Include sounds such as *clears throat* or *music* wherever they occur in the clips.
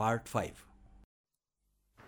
Part five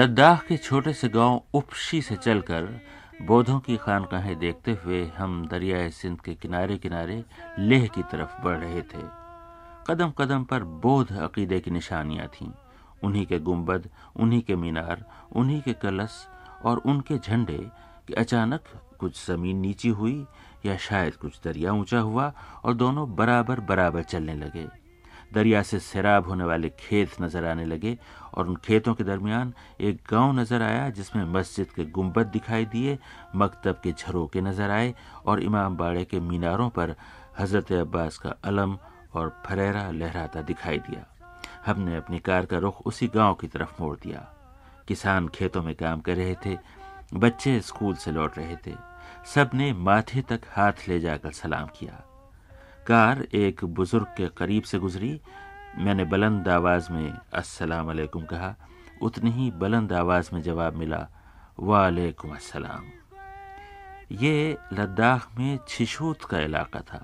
Ladakh के छोटे से गांव उपशी से चलकर बौद्धों की खानकाहें देखते हुए हम दरियाए सिंध के किनारे किनारे लेह की तरफ़ बढ़ रहे थे। कदम कदम पर बौद्ध अकीदे की निशानियाँ थीं। उन्हीं के गुंबद, उन्हीं के मीनार, उन्हीं के कलश और उनके झंडे कि अचानक कुछ ज़मीन नीची हुई या शायद कुछ दरिया ऊँचा हुआ और दोनों बराबर बराबर चलने लगे। दरिया से सैराब होने वाले खेत नज़र आने लगे और उन खेतों के दरमियान एक गाँव नज़र आया जिसमें मस्जिद के गुंबद दिखाई दिए, मकतब के झरोके नज़र आए और इमाम बाड़े के मीनारों पर हज़रत अब्बास का अलम और फरेरा लहराता दिखाई दिया। हमने अपनी कार का रुख उसी गाँव की तरफ़ मोड़ दिया। किसान खेतों में काम कर रहे थे, बच्चे स्कूल से लौट रहे थे। सबने माथे तक हाथ ले जाकर सलाम किया। कार एक बुज़ुर्ग के करीब से गुजरी। मैंने बुलंद आवाज़ में, अस्सलाम वालेकुम कहा। उतनी ही बुलंद आवाज़ में जवाब मिला, वालेकुम अस्सलाम। ये लद्दाख में छिशूत का इलाका था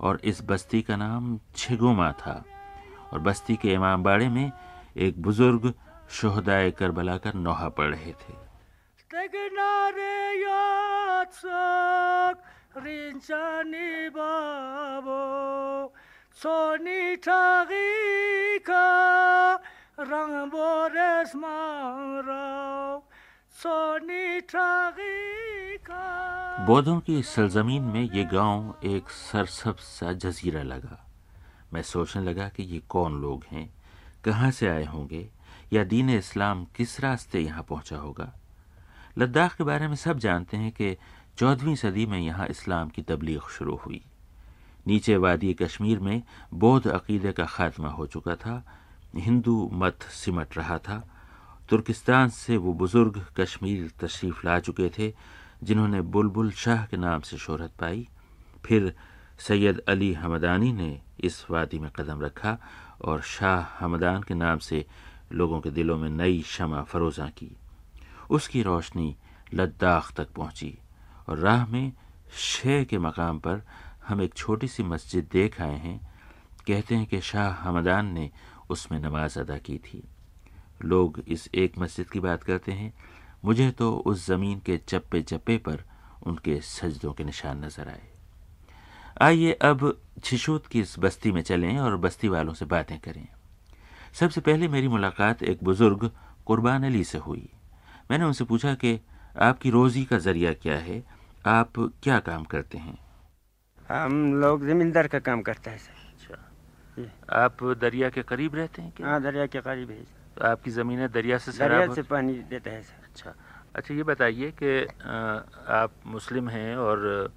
और इस बस्ती का नाम छिगोमा था और बस्ती के इमाम बाड़े में एक बुज़ुर्ग शोहदाय करबला का नौहा पढ़ रहे थे। Rinchani babo, Soni tagika rang bores Soni tagika बौद्धों की सरजमीन में ये गाँव एक सरसब सा जजीरा लगा। मैं सोचने लगा कि ये कौन लोग हैं? कहाँ से आए होंगे? या दीन इस्लाम किस रास्ते यहाँ पहुँचा होगा? लद्दाख के बारे में सब जानते हैं कि चौदहवीं सदी में यहाँ इस्लाम की तबलीग शुरू हुई। नीचे वादी कश्मीर में बौद्ध अकीदे का खात्मा हो चुका था। हिंदू मत सिमट रहा था। तुर्किस्तान से वो बुज़ुर्ग कश्मीर तशरीफ़ ला चुके थे, जिन्होंने बुलबुल शाह के नाम से शोहरत पाई। फिर सैयद अली हमदानी ने इस वादी में कदम रखा और शाह हमदान के नाम से लोगों के दिलों में नई शमा फरोजा की। उसकी रोशनी लद्दाख तक पहुँची। और राह में शेह के मकाम पर हम एक छोटी सी मस्जिद देख आए हैं। कहते हैं कि शाह हमदान ने उसमें नमाज़ अदा की थी। लोग इस एक मस्जिद की बात करते हैं। मुझे तो उस ज़मीन के चप्पे चप्पे पर उनके सजदों के निशान नज़र आए। आइए अब छिशूत की इस बस्ती में चलें और बस्ती वालों से बातें करें। सबसे पहले मेरी मुलाकात एक बुज़ुर्ग कुर्बान अली से हुई। मैंने उनसे पूछा कि, आपकी रोजी का ज़रिया क्या है? आप क्या काम करते हैं? हम लोग जमींदार का काम करते हैं सर। अच्छा। आप दरिया के करीब रहते हैं क्या? हाँ दरिया के करीब है तो आपकी जमीनें दरिया से दरिया से पानी देता है सर। अच्छा। अच्छा ये बताइए कि आप मुस्लिम हैं और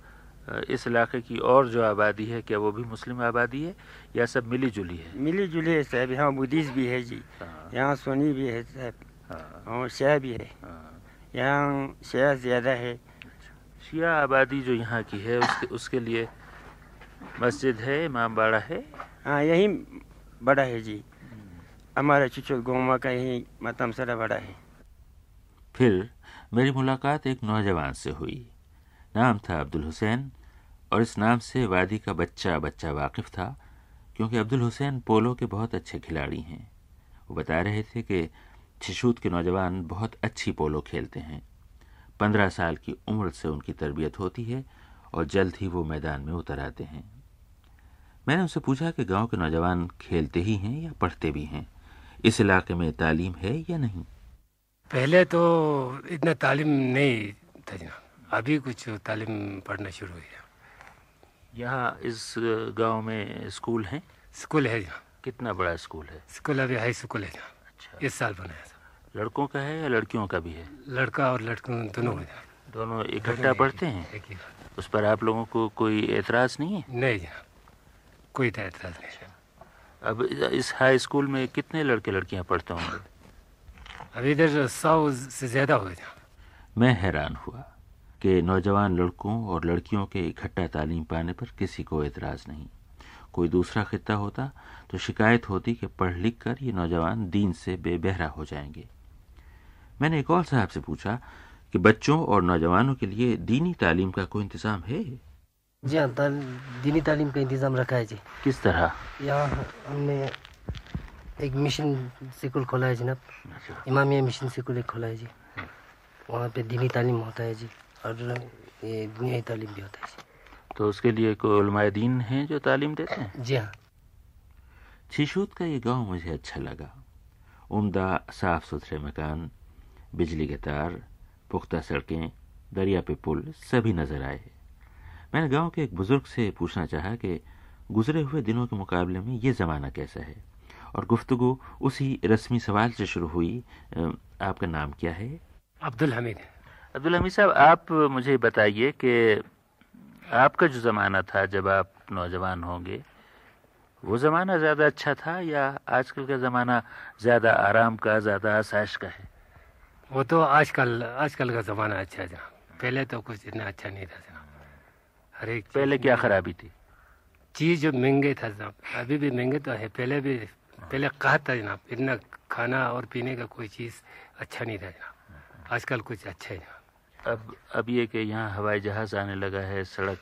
इस इलाके की और जो आबादी है क्या वो भी मुस्लिम आबादी है या सब मिली जुली है? मिली जुली है साहब। यहाँ बुद्धिस्ट भी है जी। हाँ, यहाँ सोनी भी है साहब। हाँ, और शाह भी है। हाँ। यहाँ शाह ज़्यादा है। शिया आबादी जो यहाँ की है उसके उसके लिए मस्जिद है इमाम बाड़ा है? हाँ यही बड़ा है जी। हमारा चुचुल गोमा का यही मतम सरा बड़ा है। फिर मेरी मुलाकात एक नौजवान से हुई। नाम था अब्दुल हुसैन और इस नाम से वादी का बच्चा बच्चा वाकिफ था क्योंकि अब्दुल हुसैन पोलो के बहुत अच्छे खिलाड़ी हैं। वो बता रहे थे कि छिशूत के नौजवान बहुत अच्छी पोलो खेलते हैं। पंद्रह साल की उम्र से उनकी तरबियत होती है और जल्द ही वो मैदान में उतर आते हैं। मैंने उनसे पूछा कि गाँव के नौजवान खेलते ही हैं या पढ़ते भी हैं? इस इलाके में तालीम है या नहीं? पहले तो इतना तालीम नहीं था जनाब। अभी कुछ तालीम पढ़ना शुरू हुई यहाँ इस गाँव में स्कूल हैं? स्कूल है जनाब। कितना बड़ा स्कूल है? स्कूल अभी हाई स्कूल है जनाब। अच्छा। इस साल बनाया लड़कों का है या लड़कियों का भी है? लड़का और लड़कों दोनों है दोनों इकट्ठा पढ़ते हैं? उस पर आप लोगों को कोई एतराज़ नहीं है? नहीं कोई एतराज़ नहीं। अब इस हाई स्कूल में कितने लड़के लड़कियाँ पढ़ते होंगे? अभी इधर सौ से ज़्यादा हो जनाब मैं हैरान हुआ कि नौजवान लड़कों और लड़कियों के इकट्ठा तालीम पाने पर किसी को एतराज़ नहीं। कोई दूसरा खत्ता होता तो शिकायत होती कि पढ़ लिख कर ये नौजवान दीन से बेबहरा हो जाएँगे। मैंने एक और साहब से पूछा कि बच्चों और नौजवानों के लिए दीनी तालीम का कोई इंतज़ाम है? जी हाँ ताल, दीनी तालीम का इंतज़ाम रखा है जी। किस तरह? यहाँ हमने एक मिशन स्कूल खोला है जनाब। इमामिया मिशन स्कूल एक खोला है जी। वहाँ पे दीनी तालीम होता है जी और ये दुनियाई तालीम भी होता है जी। तो उसके लिए कोई दीन हैं जो तालीम देते हैं? जी हाँ। छीशूत का ये गाँव मुझे अच्छा लगा। उम्दा साफ़ सुथरे मकान बिजली के तार पुख्ता सड़कें दरिया पे पुल सभी नज़र आए मैंने गाँव के एक बुज़ुर्ग से पूछना चाहा कि गुजरे हुए दिनों के मुकाबले में ये ज़माना कैसा है? और गुफ्तगु उसी रस्मी सवाल से शुरू हुई आपका नाम क्या है? अब्दुल हमीद। अब्दुल हमीद साहब आप मुझे बताइए कि आपका जो ज़माना था जब आप नौजवान होंगे वो ज़माना ज़्यादा अच्छा था या आजकल का ज़माना ज़्यादा आराम का ज़्यादा आसाइश का है? वो तो आजकल आजकल का ज़माना अच्छा है जनाब। पहले तो कुछ इतना अच्छा नहीं था जनाब। हर एक पहले क्या खराबी थी? चीज़ जो महँगे था जनाब अभी भी महँगे तो है पहले भी पहले कहा था जनाब इतना खाना और पीने का कोई चीज़ अच्छा नहीं था जनाब। आजकल कुछ अच्छा है जनाब। अब अब ये कि यहाँ हवाई जहाज़ आने लगा है सड़क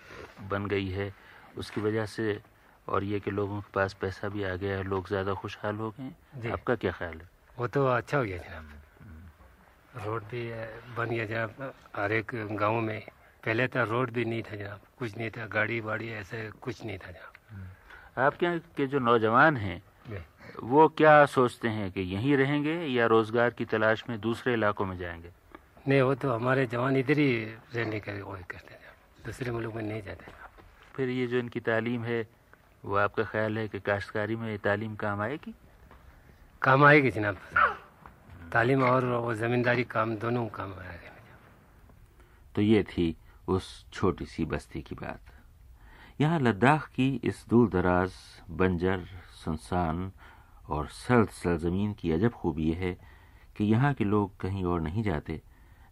बन गई है उसकी वजह से और ये कि लोगों के पास पैसा भी आ गया है लोग ज़्यादा खुशहाल हो गए। आपका क्या ख्याल है? वो तो अच्छा हो गया जनाब। रोड भी बन गया जनाब हर एक गाँव में। पहले तो रोड भी नहीं था जनाब कुछ नहीं था गाड़ी वाड़ी ऐसे कुछ नहीं था जनाब आपके यहाँ के जो नौजवान हैं वो क्या सोचते हैं कि यहीं रहेंगे या रोज़गार की तलाश में दूसरे इलाकों में जाएँगे? नहीं वो तो हमारे जवान इधर ही रहने का वो करते थे दूसरे मुल्क में नहीं जाते। फिर ये जो इनकी तालीम है वो आपका ख्याल है कि काश्तकारी में ये तालीम काम आएगी? काम आएगी जनाब। तालीम और वो ज़मींदारी काम दोनों काम आएगा तो ये थी उस छोटी सी बस्ती की बात। यहाँ लद्दाख की इस दूर दराज बंजर, सुनसान और सर्द सरजमीन की अजब खूबी ये है कि यहाँ के लोग कहीं और नहीं जाते,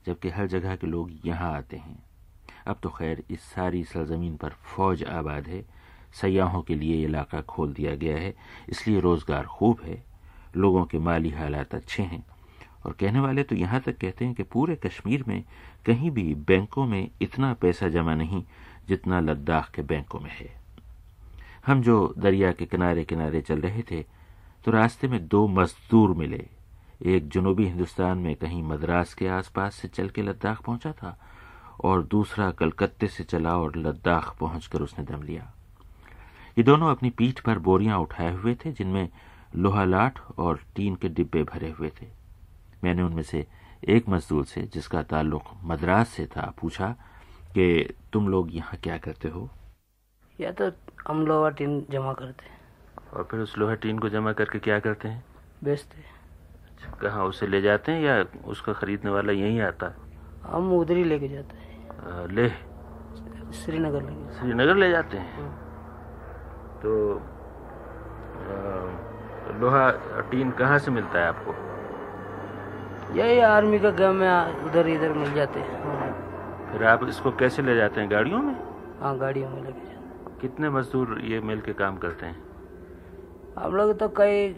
जबकि हर जगह के लोग यहाँ आते हैं। अब तो खैर इस सारी सरजमीन पर फौज आबाद है। सयाहों के लिए इलाका खोल दिया गया है, इसलिए रोज़गार खूब है। लोगों के माली हालात अच्छे हैं। और कहने वाले तो यहाँ तक कहते हैं कि पूरे कश्मीर में कहीं भी बैंकों में इतना पैसा जमा नहीं जितना लद्दाख के बैंकों में है। हम जो दरिया के किनारे किनारे चल रहे थे तो रास्ते में दो मजदूर मिले। एक जनूबी हिंदुस्तान में कहीं मद्रास के आसपास से चल के लद्दाख पहुँचा था, और दूसरा कलकत्ते से चला और लद्दाख पहुंचकर उसने दम लिया। ये दोनों अपनी पीठ पर बोरियाँ उठाए हुए थे, जिनमें लोहा लाठ और टीन के डिब्बे भरे हुए थे। मैंने उनमें से एक मजदूर से जिसका ताल्लुक मद्रास से था पूछा कि तुम लोग यहाँ क्या करते हो? या तो हम लोहा टीन जमा करते हैं। और फिर उस लोहा टीन को जमा करके क्या करते हैं? बेचते हैं। अच्छा, कहाँ उसे ले जाते हैं या उसका खरीदने वाला यहीं आता? है हम उधर ही लेके जाते हैं। ले। श्रीनगर लेके श्रीनगर ले जाते हैं? तो अ, लोहा टीन कहाँ से मिलता है आपको? यही आर्मी का गम में आ- उधर इधर मिल जाते हैं। हाँ, फिर आप इसको कैसे ले जाते हैं गाड़ियों में? हाँ गाड़ियों में लेके जाते कितने मजदूर ये मिल के काम करते हैं? हम लोग तो कई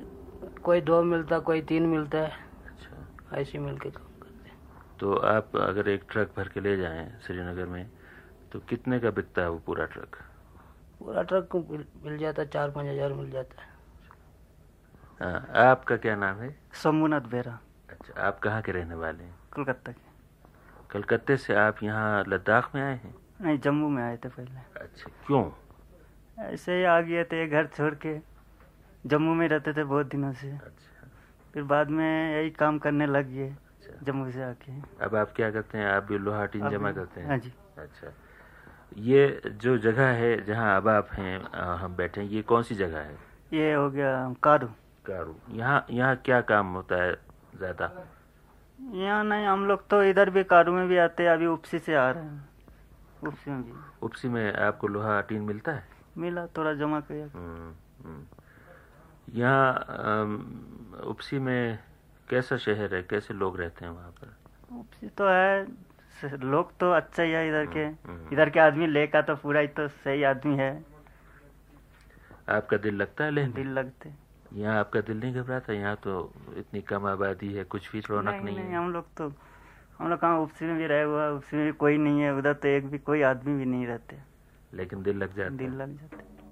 कोई दो मिलता कोई तीन मिलता है। अच्छा। ऐसे मिल के काम करते हैं। तो आप अगर एक ट्रक भर के ले जाएँ श्रीनगर में तो कितने का बिकता है वो पूरा ट्रक? पूरा ट्रक को मिल, जाता है चार पाँच हज़ार मिल जाता है। हाँ, आपका क्या नाम है? सोमनाथ बेरा। अच्छा आप कहाँ के रहने वाले हैं? कलकत्ता के। कलकत्ते से आप यहाँ लद्दाख में आए हैं? नहीं जम्मू में आए थे पहले। अच्छा क्यों? ऐसे ही आ गए थे घर छोड़ के। जम्मू में रहते थे बहुत दिनों से। अच्छा। फिर बाद में यही काम करने लग गए अच्छा। जम्मू से आके। अब आप क्या करते हैं? आप भी लोहा टीन जमा करते हैं? हाँ जी। अच्छा। ये जो जगह है जहाँ अब आप हैं हम बैठे हैं ये कौन सी जगह है? ये हो गया कारू। कारू। यहाँ यहाँ क्या काम होता है? ज़्यादा। यहाँ नहीं हम लोग तो इधर भी कारू में भी आते हैं अभी उपसी से आ रहे हैं। उपसी में भी। उपसी में आपको लोहा टीन मिलता है? मिला थोड़ा जमा किया। हम्म, हम्म। यहाँ उपसी में कैसा शहर है? कैसे लोग रहते हैं वहाँ पर? उपसी तो है लोग तो अच्छा ही है इधर के। हम्म। इधर के आदमी ले का तो पूरा ही तो सही आदमी है। आपका दिल लगता है लेने? दिल लगते यहाँ आपका दिल नहीं घबराता? यहाँ तो इतनी कम आबादी है कुछ भी रौनक नहीं, नहीं, नहीं है। हम लोग तो हम लोग कहाँ उपसी में भी रहे हुआ उपसी में भी कोई नहीं है उधर तो एक भी कोई आदमी भी नहीं रहते। लेकिन दिल लग जाता दिल लग जाते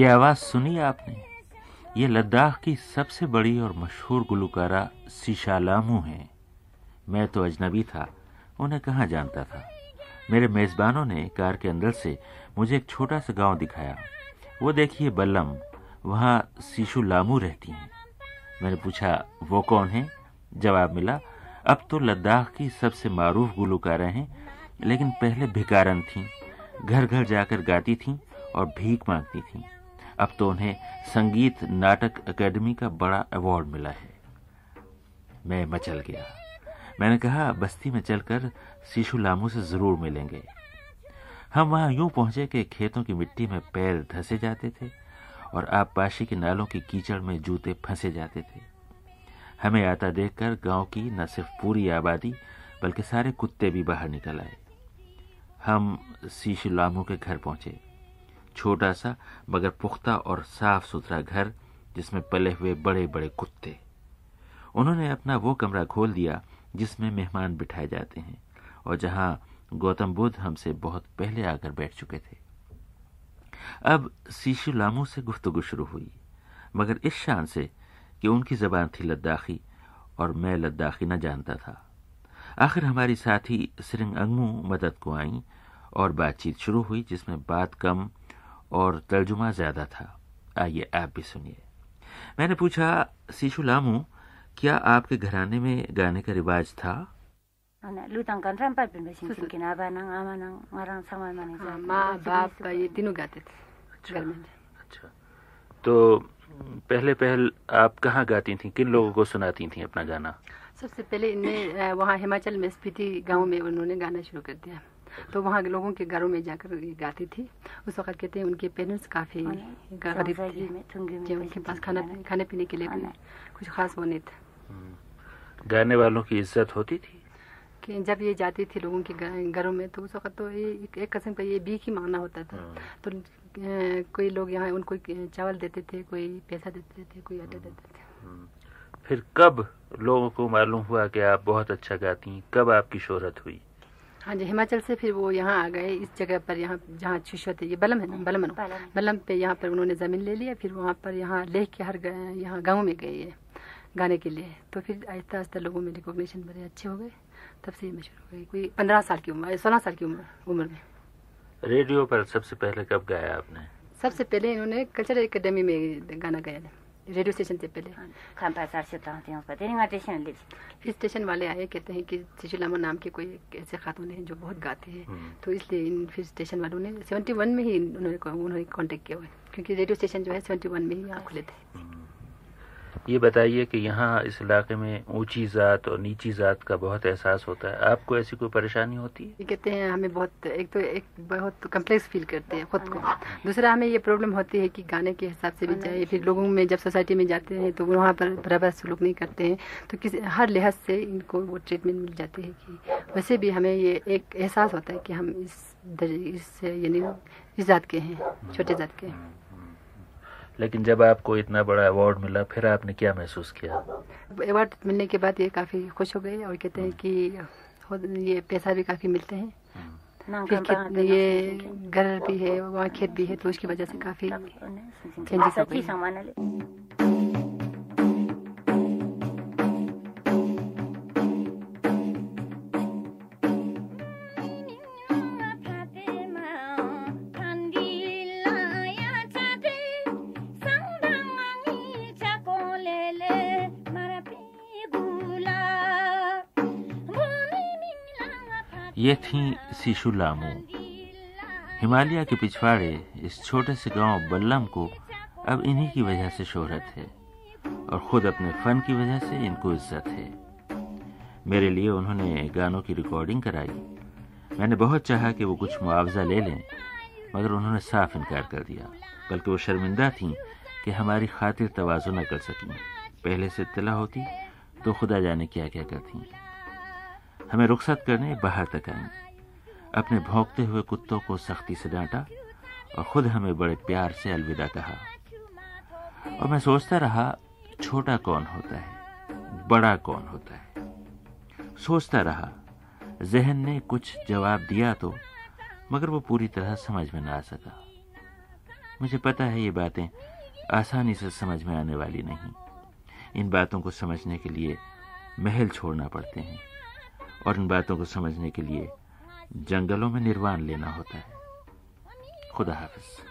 ये आवाज़ सुनी आपने? ये लद्दाख की सबसे बड़ी और मशहूर गुलकारा सीशा लामू है। मैं तो अजनबी था, उन्हें कहाँ जानता था? मेरे मेज़बानों ने कार के अंदर से मुझे एक छोटा सा गाँव दिखाया। वो देखिए बल्लम, वहाँ सीशु लामू रहती हैं। मैंने पूछा, वो कौन है? जवाब मिला, अब तो लद्दाख की सबसे मारूफ गुलकारा हैं, लेकिन पहले भिकारन थीं। घर घर जाकर गाती थीं और भीख मांगती थीं। अब तो उन्हें संगीत नाटक अकेडमी का बड़ा अवार्ड मिला है। मैं मचल गया। मैंने कहा, बस्ती में चलकर सीशु लामू से ज़रूर मिलेंगे। हम वहाँ यूँ पहुँचे कि खेतों की मिट्टी में पैर धसे जाते थे और आबपाशी के नालों की कीचड़ में जूते फंसे जाते थे। हमें आता देखकर गाँव की न सिर्फ़ पूरी आबादी, बल्कि सारे कुत्ते भी बाहर निकल आए। हम सीशु लामू के घर पहुँचे। छोटा सा, मगर पुख्ता और साफ़ सुथरा घर, जिसमें पले हुए बड़े बड़े कुत्ते। उन्होंने अपना वो कमरा खोल दिया, जिसमें मेहमान बिठाए जाते हैं, और जहाँ गौतम बुद्ध हमसे बहुत पहले आकर बैठ चुके थे। अब शीशु लामू से गुफ्तगु शुरू हुई, मगर इस शान से कि उनकी जबान थी लद्दाखी, और मैं लद्दाखी न जानता था। आखिर हमारी साथी सिरिंग अंगमू मदद को आई, और बातचीत शुरू हुई, जिसमें बात कम और तर्जुमा ज़्यादा था। आइए आप भी सुनिए। मैंने पूछा सीशु लामू क्या आपके घराने में गाने का रिवाज था? माँ बाप ये तीनों गाते थे अच्छा तो पहले पहल आप कहाँ गाती थी? किन लोगों को सुनाती थी अपना गाना? सबसे पहले इनने वहाँ हिमाचल में स्पीति गाँव में उन्होंने गाना शुरू कर दिया। तो वहाँ के लोगों के घरों में जाकर ये गाती थी। उस वक्त कहते हैं उनके पेरेंट्स काफ़ी गरीब थे उनके पास खाना खाने पीने के लिए कुछ खास वो नहीं था। गाने वालों की इज़्ज़त होती थी? कि जब ये जाती थी लोगों के घरों में तो उस वक्त तो ये एक- एक किस्म का ये भीख ही मांगना होता था। तो कोई लोग यहाँ उनको चावल देते थे कोई पैसा देते थे कोई आटा देते थे। फिर कब लोगों को मालूम हुआ कि आप बहुत अच्छा गाती हैं? कब आपकी शोहरत हुई? हाँ जी हिमाचल से फिर वो यहाँ आ गए इस जगह पर यहाँ जहाँ शिशु थे ये बलम है ना बलम बलम। बलम पे यहाँ पर उन्होंने ज़मीन ले लिया फिर वहाँ पर यहाँ लेह के हर यहाँ गाँव में गए ये गाने के लिए। तो फिर आहिस्ता आहिस्ता लोगों में रिकॉग्निशन बड़े अच्छे हो गए तब से ये मशहूर हो गई कोई पंद्रह साल की उम्र सोलह साल की उम्र उम्र में। रेडियो पर सबसे पहले कब गाया आपने? सबसे पहले इन्होंने कल्चरल एकेडमी में गाना गाया था। रेडियो स्टेशन से पहले। खाम्पा चारसो त त्यहाँ हैं टेसन लिप्स फिर स्टेशन वाले आए कहते हैं कि शिशुलामा नाम के कोई ऐसे खातून हैं जो बहुत गाते हैं हम्म। तो इसलिए इन फिर स्टेशन वालों ने सेवेंटी वन में ही उन्होंने उन्होंने कांटेक्ट किया हुआ है क्योंकि रेडियो स्टेशन जो है सेवेंटी वन में ही यहाँ खुले थे। ये बताइए कि यहाँ इस इलाके में ऊँची जात और नीची जात का बहुत एहसास होता है। आपको ऐसी कोई परेशानी होती है? ये कहते हैं हमें बहुत एक तो एक बहुत कम्प्लेक्स फील करते हैं खुद को। दूसरा हमें ये प्रॉब्लम होती है कि गाने के हिसाब से भी जाए फिर लोगों में जब सोसाइटी में जाते हैं तो वहाँ पर बराबर सलूक नहीं करते हैं। तो किसी हर लिहाज से इनको वो ट्रीटमेंट मिल जाती है कि वैसे भी हमें ये एक एहसास होता है कि हम इस इस यानी इस जात के हैं छोटे जात के हैं। लेकिन जब आपको इतना बड़ा अवार्ड मिला फिर आपने क्या महसूस किया? अवार्ड मिलने के बाद ये काफ़ी खुश हो गए और कहते हैं कि ये पैसा भी काफ़ी मिलते हैं। ये घर भी है वहाँ खेत भी है तो उसकी वजह से काफ़ी चेंजेस हो गई। ये थी सीशु लामू। हिमालय के पिछवाड़े इस छोटे से गाँव बल्लम को अब इन्हीं की वजह से शोहरत है और ख़ुद अपने फ़न की वजह से इनको इज़्ज़त है। मेरे लिए उन्होंने गानों की रिकॉर्डिंग कराई। मैंने बहुत चाहा कि वो कुछ मुआवजा ले लें, मगर उन्होंने साफ़ इनकार कर दिया, बल्कि वो शर्मिंदा थीं कि हमारी खातिर तवाज़ु न कर सकें। पहले से इतला होती तो खुदा जाने क्या क्या करती। हमें रुखसत करने बाहर तक आई अपने भौंकते हुए कुत्तों को सख्ती से डांटा और खुद हमें बड़े प्यार से अलविदा कहा। और मैं सोचता रहा, छोटा कौन होता है? बड़ा कौन होता है? सोचता रहा, जहन ने कुछ जवाब दिया तो मगर वो पूरी तरह समझ में ना आ सका। मुझे पता है ये बातें आसानी से समझ में आने वाली नहीं। इन बातों को समझने के लिए महल छोड़ना पड़ते हैं। और इन बातों को समझने के लिए जंगलों में निर्वाण लेना होता है। खुदा हाफिज़।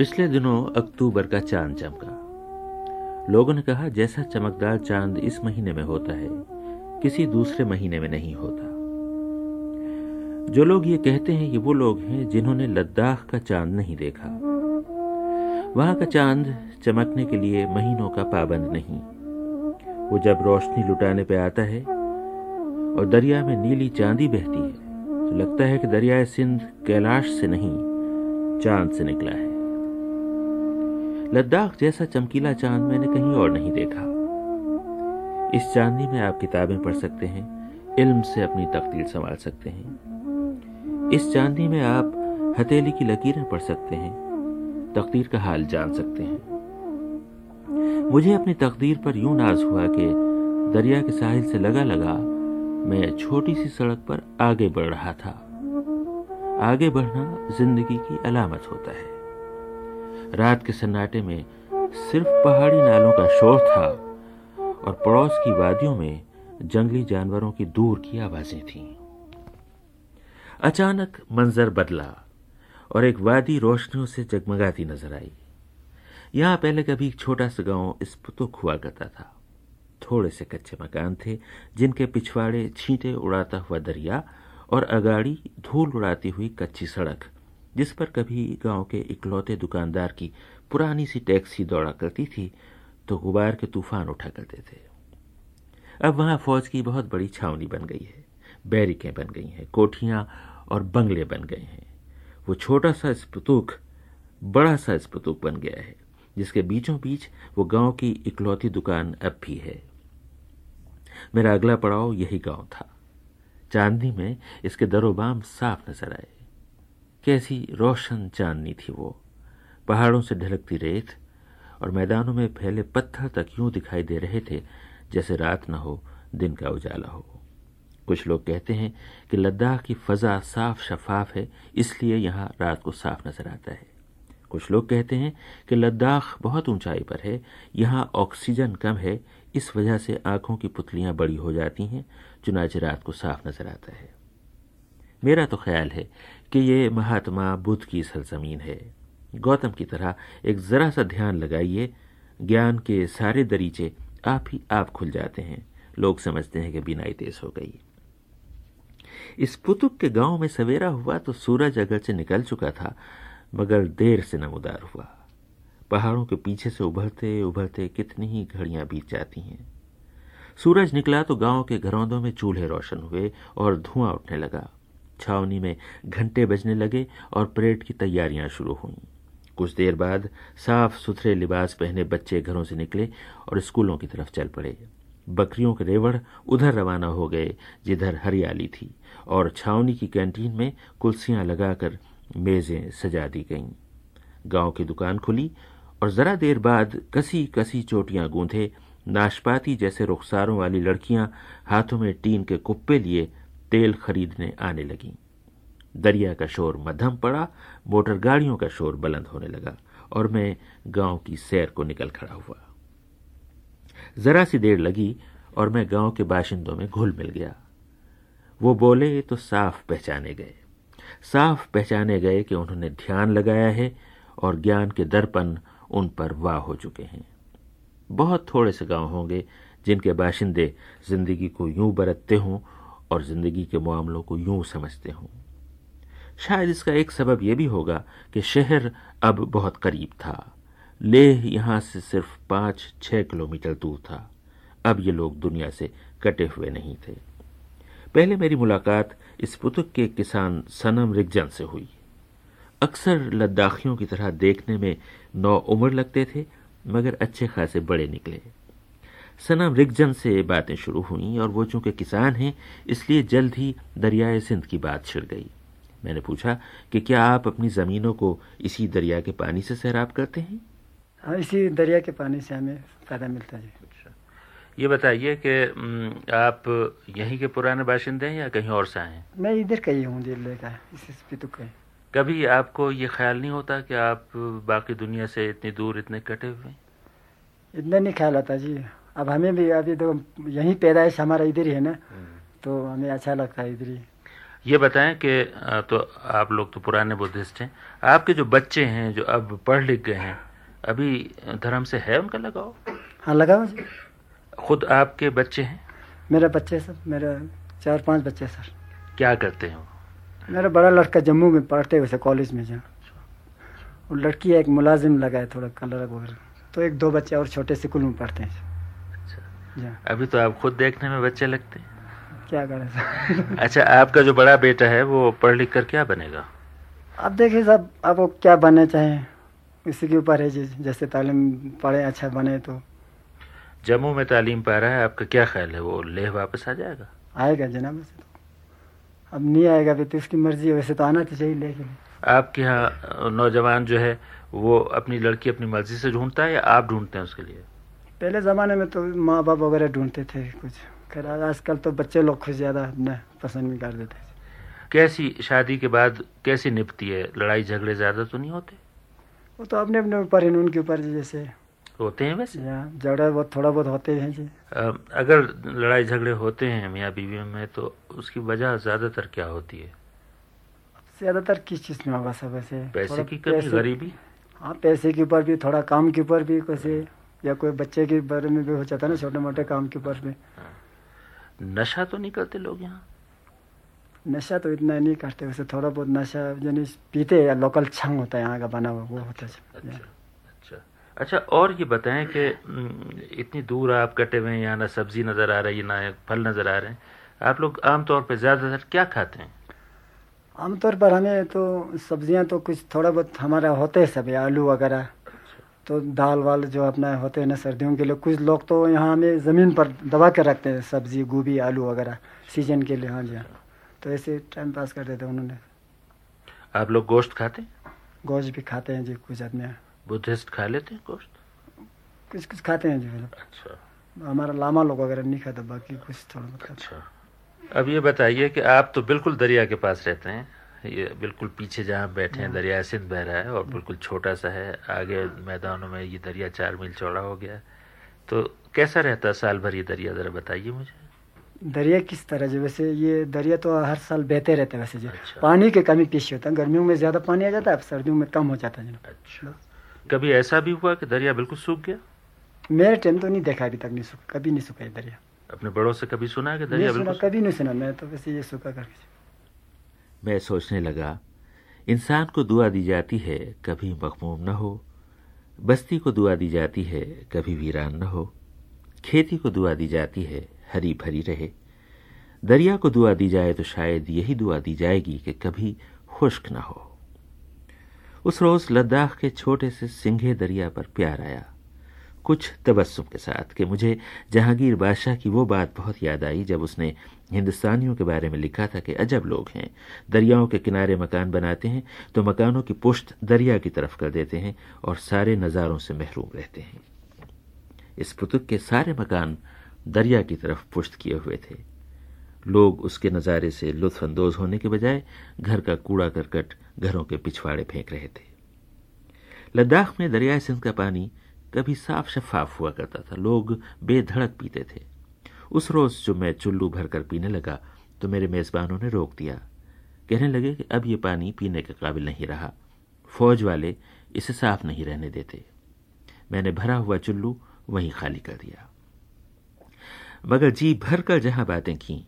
पिछले दिनों अक्टूबर का चाँद चमका। लोगों ने कहा, जैसा चमकदार चाँद इस महीने में होता है, किसी दूसरे महीने में नहीं होता। जो लोग ये कहते हैं ये वो लोग हैं जिन्होंने लद्दाख का चाँद नहीं देखा। वहाँ का चाँद चमकने के लिए महीनों का पाबंद नहीं। वो जब रोशनी लुटाने पे आता है और दरिया में नीली चांदी बहती है तो लगता है कि दरियाए सिंध कैलाश से नहीं, चाँद से निकला है। लद्दाख जैसा चमकीला चाँद मैंने कहीं और नहीं देखा। इस चांदनी में आप किताबें पढ़ सकते हैं, इल्म से अपनी तकदीर संभाल सकते हैं। इस चांदनी में आप हथेली की लकीरें पढ़ सकते हैं, तकदीर का हाल जान सकते हैं। मुझे अपनी तकदीर पर यूँ नाज हुआ कि दरिया के साहिल से लगा लगा मैं छोटी सी सड़क पर आगे बढ़ रहा था। आगे बढ़ना ज़िंदगी की अलामत होता है। रात के सन्नाटे में सिर्फ़ पहाड़ी नालों का शोर था और पड़ोस की वादियों में जंगली जानवरों की दूर की आवाज़ें थीं। अचानक मंजर बदला और एक वादी रोशनियों से जगमगाती नज़र आई। यहाँ पहले कभी एक छोटा सा गाँव स्पुतुक हुआ करता था। थोड़े से कच्चे मकान थे, जिनके पिछवाड़े छींटे उड़ाता हुआ दरिया और अगाड़ी धूल उड़ाती हुई कच्ची सड़क जिस पर कभी गाँव के इकलौते दुकानदार की पुरानी सी टैक्सी दौड़ा करती थी तो गुबार के तूफ़ान उठा करते थे। अब वहाँ फौज की बहुत बड़ी छावनी बन गई है, बैरिकें बन गई हैं, कोठियाँ और बंगले बन गए हैं। वो छोटा सा स्पतुक, बड़ा सा स्पतुक बन गया है, जिसके बीचों बीच वो गाँव की इकलौती दुकान अब भी है। मेरा अगला पड़ाव यही गाँव था। चांदनी में इसके दरोबाम साफ़ नज़र आए। कैसी रोशन चांदनी थी वो। पहाड़ों से ढलकती रेत और मैदानों में फैले पत्थर तक यूँ दिखाई दे रहे थे जैसे रात न हो, दिन का उजाला हो। कुछ लोग कहते हैं कि लद्दाख की फजा साफ़ शफाफ है, इसलिए यहाँ रात को साफ़ नज़र आता है। कुछ लोग कहते हैं कि लद्दाख बहुत ऊंचाई पर है, यहाँ ऑक्सीजन कम है, इस वजह से आँखों की पुतलियाँ बड़ी हो जाती हैं, चुनाचे रात को साफ़ नज़र आता है। मेरा तो ख्याल है कि ये महात्मा बुद्ध की सरजमीन है। गौतम की तरह एक जरा सा ध्यान लगाइए, ज्ञान के सारे दरीचे आप ही आप खुल जाते हैं। लोग समझते हैं कि बिनाई तेज हो गई। इस पुतुक के गाँव में सवेरा हुआ तो सूरज अगर से निकल चुका था, मगर देर से नमोदार हुआ। पहाड़ों के पीछे से उभरते उभरते कितनी ही घड़ियाँ बीत जाती हैं। सूरज निकला तो गाँव के घरौंदों में चूल्हे रोशन हुए और धुआँ उठने लगा। छावनी में घंटे बजने लगे और परेड की तैयारियाँ शुरू हुईं। कुछ देर बाद साफ़ सुथरे लिबास पहने बच्चे घरों से निकले और स्कूलों की तरफ़ चल पड़े। बकरियों के रेवड़ उधर रवाना हो गए, जिधर हरियाली थी, और छावनी की कैंटीन में कुर्सियाँ लगाकर मेजें सजा दी गईं। गाँव की दुकान खुली और जरा देर बाद कसी कसी चोटियाँ गूंधे नाशपाती जैसे रुखसारों वाली लड़कियाँ हाथों में टीन के कुप्पे लिए तेल खरीदने आने लगीं। दरिया का शोर मध्यम पड़ा, मोटर गाड़ियों का शोर बुलंद होने लगा और मैं गाँव की सैर को निकल खड़ा हुआ। जरा सी देर लगी और मैं गाँव के बाशिंदों में घुल मिल गया। वो बोले तो साफ़ पहचाने गए। साफ़ पहचाने गए कि उन्होंने ध्यान लगाया है और ज्ञान के दर्पण उन पर वाह हो चुके हैं। बहुत थोड़े से गाँव होंगे जिनके बाशिंदे ज़िंदगी को यूँ बरतते हों और ज़िंदगी के मामलों को यूँ समझते हों। शायद इसका एक सबब यह भी होगा कि शहर अब बहुत करीब था। लेह यहाँ से सिर्फ़ पाँच, छह किलोमीटर दूर था। अब ये लोग दुनिया से कटे हुए नहीं थे। पहले मेरी मुलाकात इस पुतुक के किसान सनम रिगजन से हुई। अक्सर लद्दाखियों की तरह देखने में नौ उम्र लगते थे, मगर अच्छे खासे बड़े निकले। सनम रिगजन से बातें शुरू हुई और वो चूँकि किसान हैं इसलिए जल्द ही दरियाए सिंध की बात छिड़ गई। मैंने पूछा कि क्या आप अपनी ज़मीनों को इसी दरिया के पानी से सैराब करते हैं? हाँ इसी दरिया के पानी से हमें फ़ायदा मिलता है। अच्छा। ये बताइए कि आप यहीं के पुराने बाशिंदे हैं या कहीं और से आए हैं? मैं इधर का ही हूँ दिल्ली का इसी पितुक का। कभी आपको ये ख्याल नहीं होता कि आप बाकी दुनिया से इतनी दूर इतने कटे हुए इतना नहीं ख्याल आता जी। अब हमें भी अभी तो यहीं पैदाइश हमारा इधर ही है ना। तो हमें अच्छा लगता है इधर ही। ये बताएँ कि तो आप लोग तो पुराने बुद्धिस्ट हैं। आपके जो बच्चे हैं जो अब पढ़ लिख गए हैं अभी धर्म से है उनका लगाव? हाँ लगाओ जी खुद आपके बच्चे हैं? मेरे बच्चे सर मेरे चार पाँच बच्चे सर। क्या करते हैं मेरा बड़ा लड़का जम्मू में पढ़ते हुए कॉलेज में जहाँ और लड़की एक मुलाजिम लगा है थोड़ा कलर वगैरह। तो एक दो बच्चे और छोटे स्कूल में पढ़ते हैं अभी तो आप खुद देखने में बच्चे लगते हैं। क्या करें *laughs* अच्छा आपका जो बड़ा बेटा है वो पढ़ लिख कर क्या बनेगा? अब देखिए साहब अब वो क्या बनना चाहें इसी के ऊपर है जैसे तालीम पढ़े अच्छा बने तो। जम्मू में तालीम पा रहा है आपका क्या ख्याल है? वो लेह वापस आ जाएगा? आएगा जनाब वैसे तो। अब नहीं आएगा फिर तो उसकी मर्ज़ी है वैसे तो आना तो चाहिए लेकिन। आपके यहाँ नौजवान जो है वो अपनी लड़की अपनी मर्ज़ी से ढूंढता है या आप ढूंढते हैं उसके लिए? पहले ज़माने में तो माँ बाप वगैरह ढूंढते थे कुछ। खैर आजकल तो बच्चे लोग खुद ज़्यादा अपना पसंद भी कर देते हैं। कैसी शादी के बाद कैसी निपती है? लड़ाई झगड़े ज़्यादा तो नहीं होते? वो तो अपने अपने ऊपर है उनके ऊपर जैसे। होते हैं वैसे? झगड़ा बहुत थोड़ा बहुत होते हैं जी। अगर लड़ाई झगड़े होते हैं मियाँ बीवी में तो उसकी वजह ज़्यादातर क्या होती है? ज़्यादातर किस चीज़ में होगा सब ऐसे? पैसे की कमी गरीबी? हाँ पैसे के ऊपर भी थोड़ा काम के ऊपर भी कैसे या कोई बच्चे के बारे में भी हो जाता है ना छोटे मोटे काम के ऊपर भी नशा तो नहीं करते लोग यहाँ? नशा तो इतना नहीं करते वैसे थोड़ा बहुत नशा यानी पीते या लोकल छंग होता है यहाँ का बना हुआ वो होता है। अच्छा अच्छा। अच्छा और ये बताएँ कि इतनी दूर आप कटे हुए हैं यहाँ ना सब्ज़ी नज़र आ रही है ना फल नज़र आ रहे हैं। आप लोग आमतौर पर ज़्यादातर क्या खाते हैं? आमतौर पर हमें तो सब्ज़ियाँ तो कुछ थोड़ा बहुत हमारा होते हैं सब आलू वगैरह। तो दाल वाल जो अपना होते हैं ना सर्दियों के लिए कुछ लोग तो यहाँ हमें ज़मीन पर दबा कर रखते हैं सब्ज़ी गोभी आलू वगैरह सीज़न के लिए हाँ जी हाँ। तो ऐसे टाइम पास कर देते उन्होंने। आप लोग गोश्त खाते गोश्त भी खाते हैं जी कुछ आदमी बुद्धिस्ट खा लेते हैं गोश्त? कुछ कुछ खाते हैं जी अच्छा। हमारा लामा लोग वगैरह नहीं खाता बाकी कुछ थोड़ा बहुत अच्छा। अब ये बताइए कि आप तो बिल्कुल दरिया के पास रहते हैं। ये बिल्कुल पीछे जहाँ बैठे हैं दरिया सिंध बह रहा है और बिल्कुल छोटा सा है। आगे मैदानों में ये दरिया चार मील चौड़ा हो गया तो कैसा रहता है साल भर ये दरिया ज़रा बताइए मुझे। दरिया किस तरह जो वैसे ये दरिया तो हर साल बहते रहते हैं वैसे जो। अच्छा। पानी की कमी पेश होता है। गर्मियों में ज़्यादा पानी आ जाता है सर्दियों में कम हो जाता है। अच्छा। कभी ऐसा भी हुआ कि दरिया बिल्कुल सूख गया? मेरे टाइम तो नहीं देखा अभी तक नहीं सूखा कभी नहीं सूखा दरिया। अपने बड़ों से कभी सुना कि दरिया बिल्कुल कभी नहीं सुना मैं तो वैसे ये सूखा करके। मैं सोचने लगा, इंसान को दुआ दी जाती है कभी मखमूम न हो, बस्ती को दुआ दी जाती है कभी वीरान न हो, खेती को दुआ दी जाती है हरी भरी रहे, दरिया को दुआ दी जाए तो शायद यही दुआ दी जाएगी कि कभी खुश्क न हो। उस रोज लद्दाख के छोटे से सिंघे दरिया पर प्यार आया, कुछ तबस्सुम के साथ कि मुझे जहांगीर बादशाह की वो बात बहुत याद आई जब उसने हिंदुस्तानियों के बारे में लिखा था कि अजब लोग हैं। दरियाओं के किनारे मकान बनाते हैं तो मकानों की पुश्त दरिया की तरफ़ कर देते हैं और सारे नज़ारों से महरूम रहते हैं। इस पुतुक के सारे मकान दरिया की तरफ़ पुश्त किए हुए थे। लोग उसके नज़ारे से लुत्फानंदोज होने के बजाय घर का कूड़ा करकट घरों के पिछवाड़े फेंक रहे थे। लद्दाख में दरियाए सिंध का पानी कभी साफ़ शफाफ हुआ करता था। लोग बेधड़क पीते थे। उस रोज जो मैं चुल्लू भरकर पीने लगा तो मेरे मेज़बानों ने रोक दिया। कहने लगे कि अब ये पानी पीने के काबिल नहीं रहा। फौज वाले इसे साफ़ नहीं रहने देते। मैंने भरा हुआ चुल्लू वहीं खाली कर दिया। मगर जी भर कर जहाँ बातें की,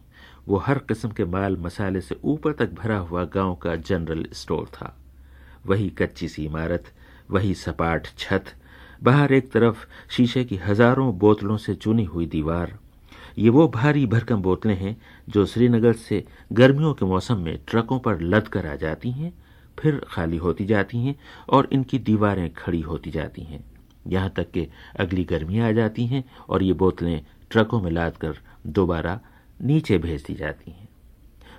वो हर किस्म के माल मसाले से ऊपर तक भरा हुआ गाँव का जनरल स्टोर था। वही कच्ची सी इमारत, वही सपाट छत, बाहर एक तरफ़ शीशे की हज़ारों बोतलों से चुनी हुई दीवार ये वो भारी भरकम बोतलें हैं जो श्रीनगर से गर्मियों के मौसम में ट्रकों पर लद कर आ जाती हैं, फिर खाली होती जाती हैं और इनकी दीवारें खड़ी होती जाती हैं। यहाँ तक कि अगली गर्मियाँ आ जाती हैं और ये बोतलें ट्रकों में लाद कर दोबारा नीचे भेज दी जाती हैं।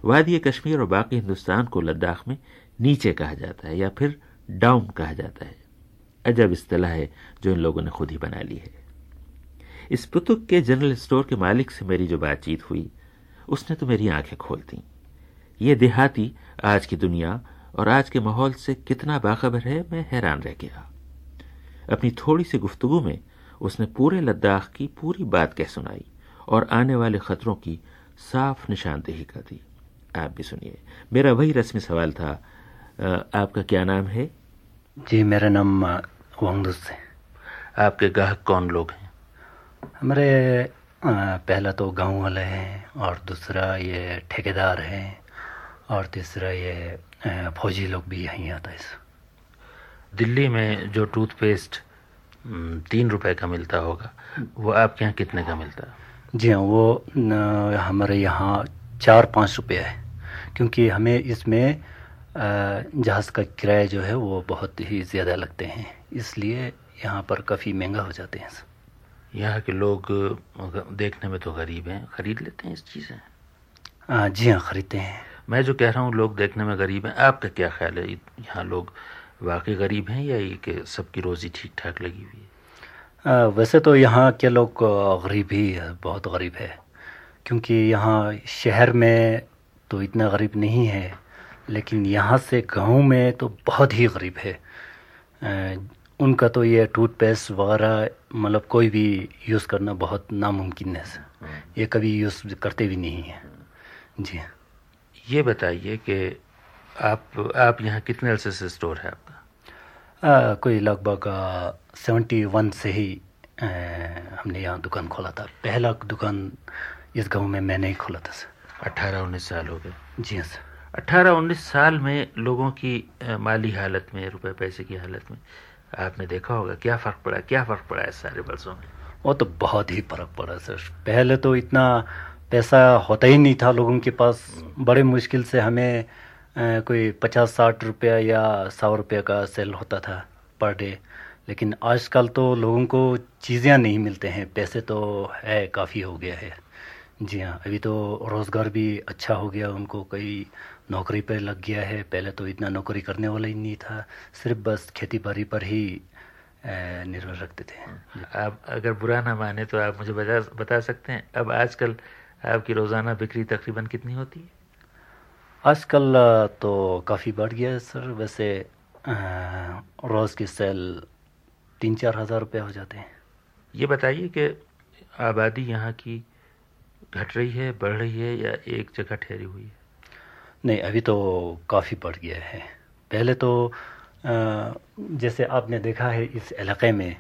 वादी कश्मीर और बाकी हिंदुस्तान को लद्दाख में नीचे कहा जाता है या फिर डाउन कहा जाता है। अजब इस्तलाह है जो इन लोगों ने खुद ही बना ली है। इस पुतुक के जनरल स्टोर के मालिक से मेरी जो बातचीत हुई उसने तो मेरी आँखें खोल दी। ये देहाती आज की दुनिया और आज के माहौल से कितना बाखबर है मैं हैरान रह गया। अपनी थोड़ी सी गुफ्तगु में उसने पूरे लद्दाख की पूरी बात कह सुनाई और आने वाले खतरों की साफ़ निशानदेही कर दी। आप भी सुनिए। मेरा वही रस्मी सवाल था। आपका क्या नाम है? जी मेरा नाम वांगदुस है। आपके ग्राहक कौन लोग हैं? हमारे पहला तो गाँव वाले हैं और दूसरा ये ठेकेदार हैं और तीसरा ये फौजी लोग भी यहीं आता है दिल्ली में जो टूथपेस्ट तीन रुपए का मिलता होगा वो आपके यहाँ कितने का मिलता? है जी हाँ वो हमारे यहाँ चार पाँच रुपये है क्योंकि हमें इसमें जहाज़ का किराया जो है वो बहुत ही ज़्यादा लगते हैं इसलिए यहाँ पर काफ़ी महँगा हो जाते हैं यहाँ के लोग देखने में तो गरीब हैं। खरीद लेते हैं इस चीज़ें। जी हाँ खरीदते हैं। मैं जो कह रहा हूँ लोग देखने में गरीब हैं। आपका क्या ख्याल है? यहाँ लोग वाकई गरीब हैं या ये कि सबकी रोज़ी ठीक ठाक लगी हुई है? वैसे तो यहाँ के लोग गरीब ही है बहुत गरीब है। क्योंकि यहाँ शहर में तो इतना गरीब नहीं है लेकिन यहाँ से गाँव में तो बहुत ही गरीब है। उनका तो ये टूथपेस्ट वगैरह मतलब कोई भी यूज़ करना बहुत नामुमकिन है ये कभी यूज़ करते भी नहीं है। जी ये बताइए कि आप आप यहाँ कितने अरसे से स्टोर है आपका? आ, कोई लगभग सेवेंटी वन से ही आ, हमने यहाँ दुकान खोला था। पहला दुकान इस गाँव में मैंने ही खोला था सर। अठारह उन्नीस साल हो गए। जी हाँ सर। अट्ठारह उन्नीस साल में लोगों की माली हालत में रुपए पैसे की हालत में आपने देखा होगा क्या फ़र्क पड़ा क्या फ़र्क पड़ा है सारे बरसों में? वो तो बहुत ही फ़र्क पड़ा सर। पहले तो इतना पैसा होता ही नहीं था लोगों के पास। बड़े मुश्किल से हमें आ, कोई पचास साठ रुपया या सौ रुपये का सेल होता था पर डे। लेकिन आजकल तो लोगों को चीज़ें नहीं मिलते हैं। पैसे तो है काफ़ी हो गया है। जी हाँ अभी तो रोज़गार भी अच्छा हो गया। उनको कई नौकरी पर लग गया है। पहले तो इतना नौकरी करने वाला ही नहीं था। सिर्फ़ बस खेती बाड़ी पर ही निर्भर रखते थे। आप अगर बुरा ना माने तो आप मुझे बता बता सकते हैं। अब आजकल आपकी रोज़ाना बिक्री तकरीबन कितनी होती है? आजकल तो काफ़ी बढ़ गया है सर। वैसे रोज़ की सेल तीन चार हज़ार रुपये हो जाते हैं। ये बताइए कि आबादी यहाँ की घट रही है बढ़ रही है या एक जगह ठहरी हुई है? नहीं अभी तो काफ़ी बढ़ गया है। पहले तो जैसे आपने देखा है इस इलाके में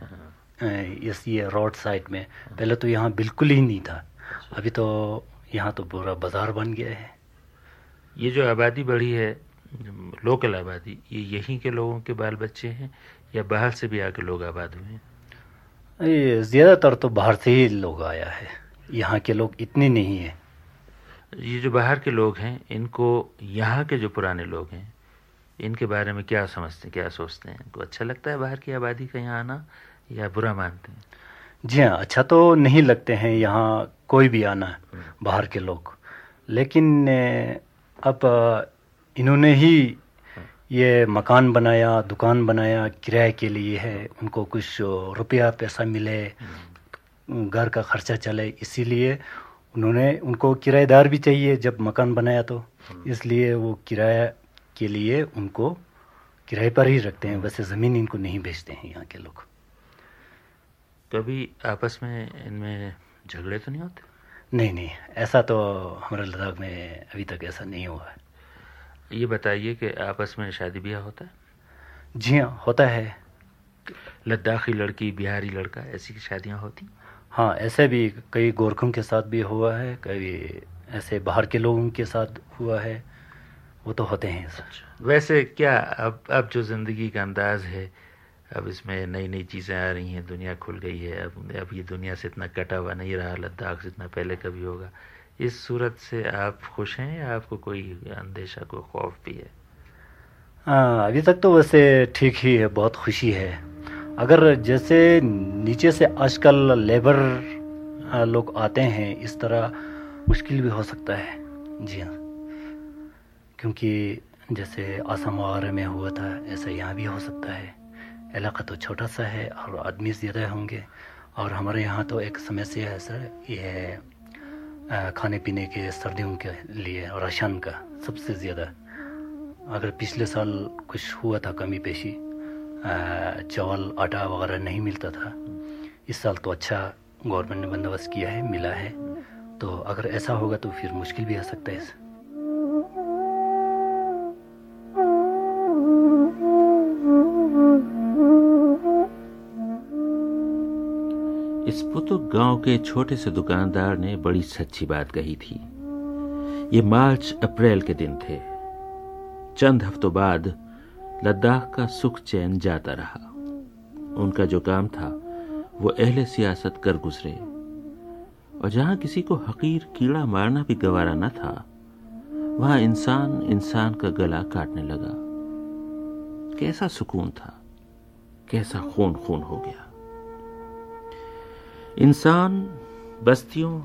इस ये रोड साइड में पहले तो यहाँ बिल्कुल ही नहीं था। अभी तो यहाँ तो पूरा बाज़ार बन गया है। ये जो आबादी बढ़ी है लोकल आबादी ये यहीं के लोगों के बाल बच्चे हैं या बाहर से भी आके लोग आबाद हुए हैं? ज़्यादातर तो बाहर से ही लोग आया है। यहाँ के लोग इतने नहीं हैं। ये जो बाहर के लोग हैं इनको यहाँ के जो पुराने लोग हैं इनके बारे में क्या समझते हैं क्या सोचते हैं? इनको अच्छा लगता है बाहर की आबादी का यहाँ आना या बुरा मानते हैं? जी हाँ अच्छा तो नहीं लगते हैं यहाँ कोई भी आना बाहर के लोग। लेकिन अब इन्होंने ही ये मकान बनाया दुकान बनाया किराए के लिए है उनको कुछ रुपया पैसा मिले घर का खर्चा चले इसीलिए उन्होंने उनको किराएदार भी चाहिए जब मकान बनाया तो। इसलिए वो किराया के लिए उनको किराए पर ही रखते हैं वैसे ज़मीन इनको नहीं बेचते हैं यहाँ के लोग। कभी आपस में इनमें झगड़े तो नहीं होते? नहीं नहीं ऐसा तो हमारे लद्दाख में अभी तक ऐसा नहीं हुआ है। ये बताइए कि आपस में शादी ब्याह होता है? जी हाँ होता है। लद्दाखी लड़की बिहारी लड़का ऐसी शादियाँ होती? हाँ ऐसे भी कई गोरखों के साथ भी हुआ है कई ऐसे बाहर के लोगों के साथ हुआ है वो तो होते हैं सच वैसे क्या अब अब जो ज़िंदगी का अंदाज है अब इसमें नई नई चीज़ें आ रही हैं दुनिया खुल गई है अब अब ये दुनिया से इतना कटा हुआ नहीं रहा लद्दाख जितना पहले कभी होगा इस सूरत से आप खुश हैं या आपको कोई अंदेशा कोई खौफ भी है? हाँ अभी तक तो वैसे ठीक ही है बहुत खुशी है। अगर जैसे नीचे से आजकल लेबर लोग आते हैं, इस तरह मुश्किल भी हो सकता है। जी हाँ। क्योंकि जैसे आसाम वगैरह में हुआ था, ऐसा यहाँ भी हो सकता है। इलाका तो छोटा सा है और आदमी ज़्यादा होंगे। और हमारे यहाँ तो एक समस्या है सर, ये खाने पीने के सर्दियों के लिए, राशन का सबसे ज़्यादा। अगर पिछले साल कुछ हुआ था कमी पेशी चावल आटा वगैरह नहीं मिलता था। इस साल तो अच्छा गवर्नमेंट ने बंदोबस्त किया है, मिला है। तो अगर ऐसा होगा तो फिर मुश्किल भी आ सकता है इस। पुतुक गाँव के छोटे से दुकानदार ने बड़ी सच्ची बात कही थी। ये मार्च, अप्रैल के दिन थे। चंद हफ्तों बाद लद्दाख का सुख चैन जाता रहा। उनका जो काम था, वो अहले सियासत कर गुजरे। और जहाँ किसी को हकीर कीड़ा मारना भी गवारा न था, वहाँ इंसान इंसान का गला काटने लगा। कैसा सुकून था, कैसा खून खून हो गया। इंसान बस्तियों,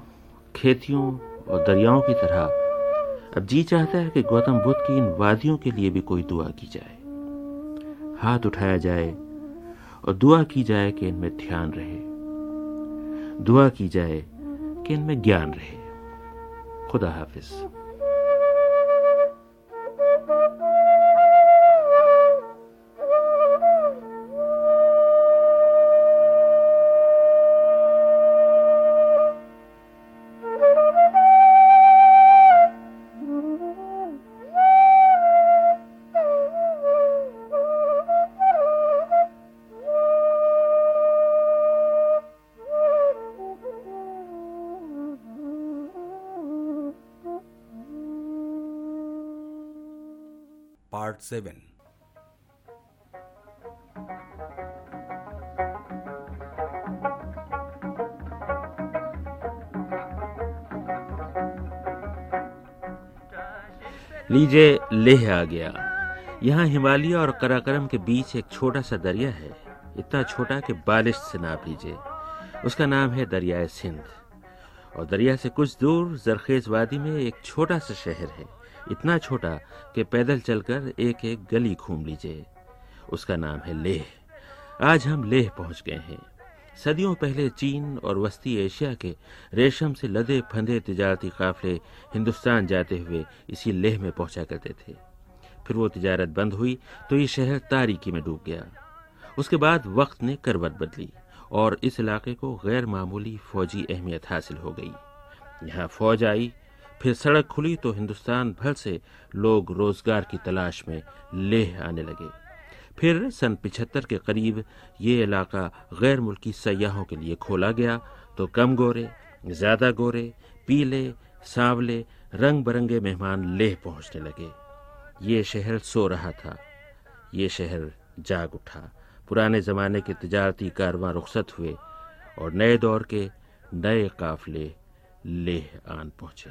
खेतियों और दरियाओं की तरह अब जी चाहता है कि गौतम बुद्ध की इन वादियों के लिए भी कोई दुआ की जाए। हाथ उठाया जाए और दुआ की जाए कि इनमें ध्यान रहे। दुआ की जाए कि इनमें ज्ञान रहे। खुदा हाफिज। Part 7 लीजिए लेह आ गया। यहाँ हिमालय और कराकरम के बीच एक छोटा सा दरिया है। इतना छोटा कि बालिश से नाप लीजिए उसका नाम है दरियाए सिंध। और दरिया से कुछ दूर जरखेज वादी में एक छोटा सा शहर है। इतना छोटा कि पैदल चलकर एक एक गली घूम लीजिए। उसका नाम है लेह। आज हम लेह पहुँच गए हैं। सदियों पहले चीन और वस्ती एशिया के रेशम से लदे फंदे तजारती काफले हिंदुस्तान जाते हुए इसी लेह में पहुँचा करते थे। फिर वो तजारत बंद हुई तो ये शहर तारीकी में डूब गया। उसके बाद वक्त ने करवट बदली और इस इलाके को गैर मामूली फौजी अहमियत हासिल हो गई। यहाँ फौज आई फिर सड़क खुली तो हिंदुस्तान भर से लोग रोज़गार की तलाश में लेह आने लगे। फिर सन पिछहत्तर के करीब ये इलाका गैर मुल्की सयाहों के लिए खोला गया तो कम गोरे, ज़्यादा गोरे, पीले, सांवले रंग बरंगे मेहमान लेह पहुँचने लगे। ये शहर सो रहा था, ये शहर जाग उठा। पुराने जमाने के तजारती कारवां रुखसत हुए और नए दौर के नए काफले लेह आन पहुँचे।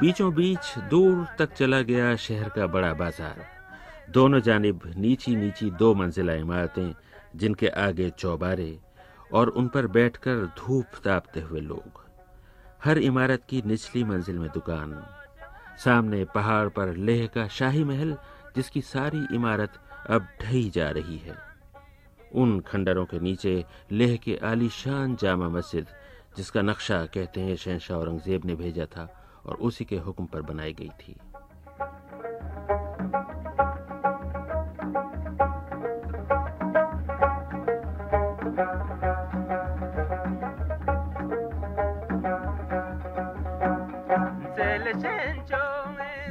बीचों बीच दूर तक चला गया शहर का बड़ा बाज़ार। दोनों जानब नीची नीची दो मंजिला इमारतें, जिनके आगे चौबारे और उन पर बैठकर धूप तापते हुए लोग। हर इमारत की निचली मंजिल में दुकान, सामने पहाड़ पर लेह का शाही महल, जिसकी सारी इमारत अब ढही जा रही है। उन खंडरों के नीचे लेह के आलीशान जामा मस्जिद, जिसका नक्शा कहते हैं शहशाह औरंगज़ेब ने भेजा था और उसी के हुक्म पर बनाई गई थी।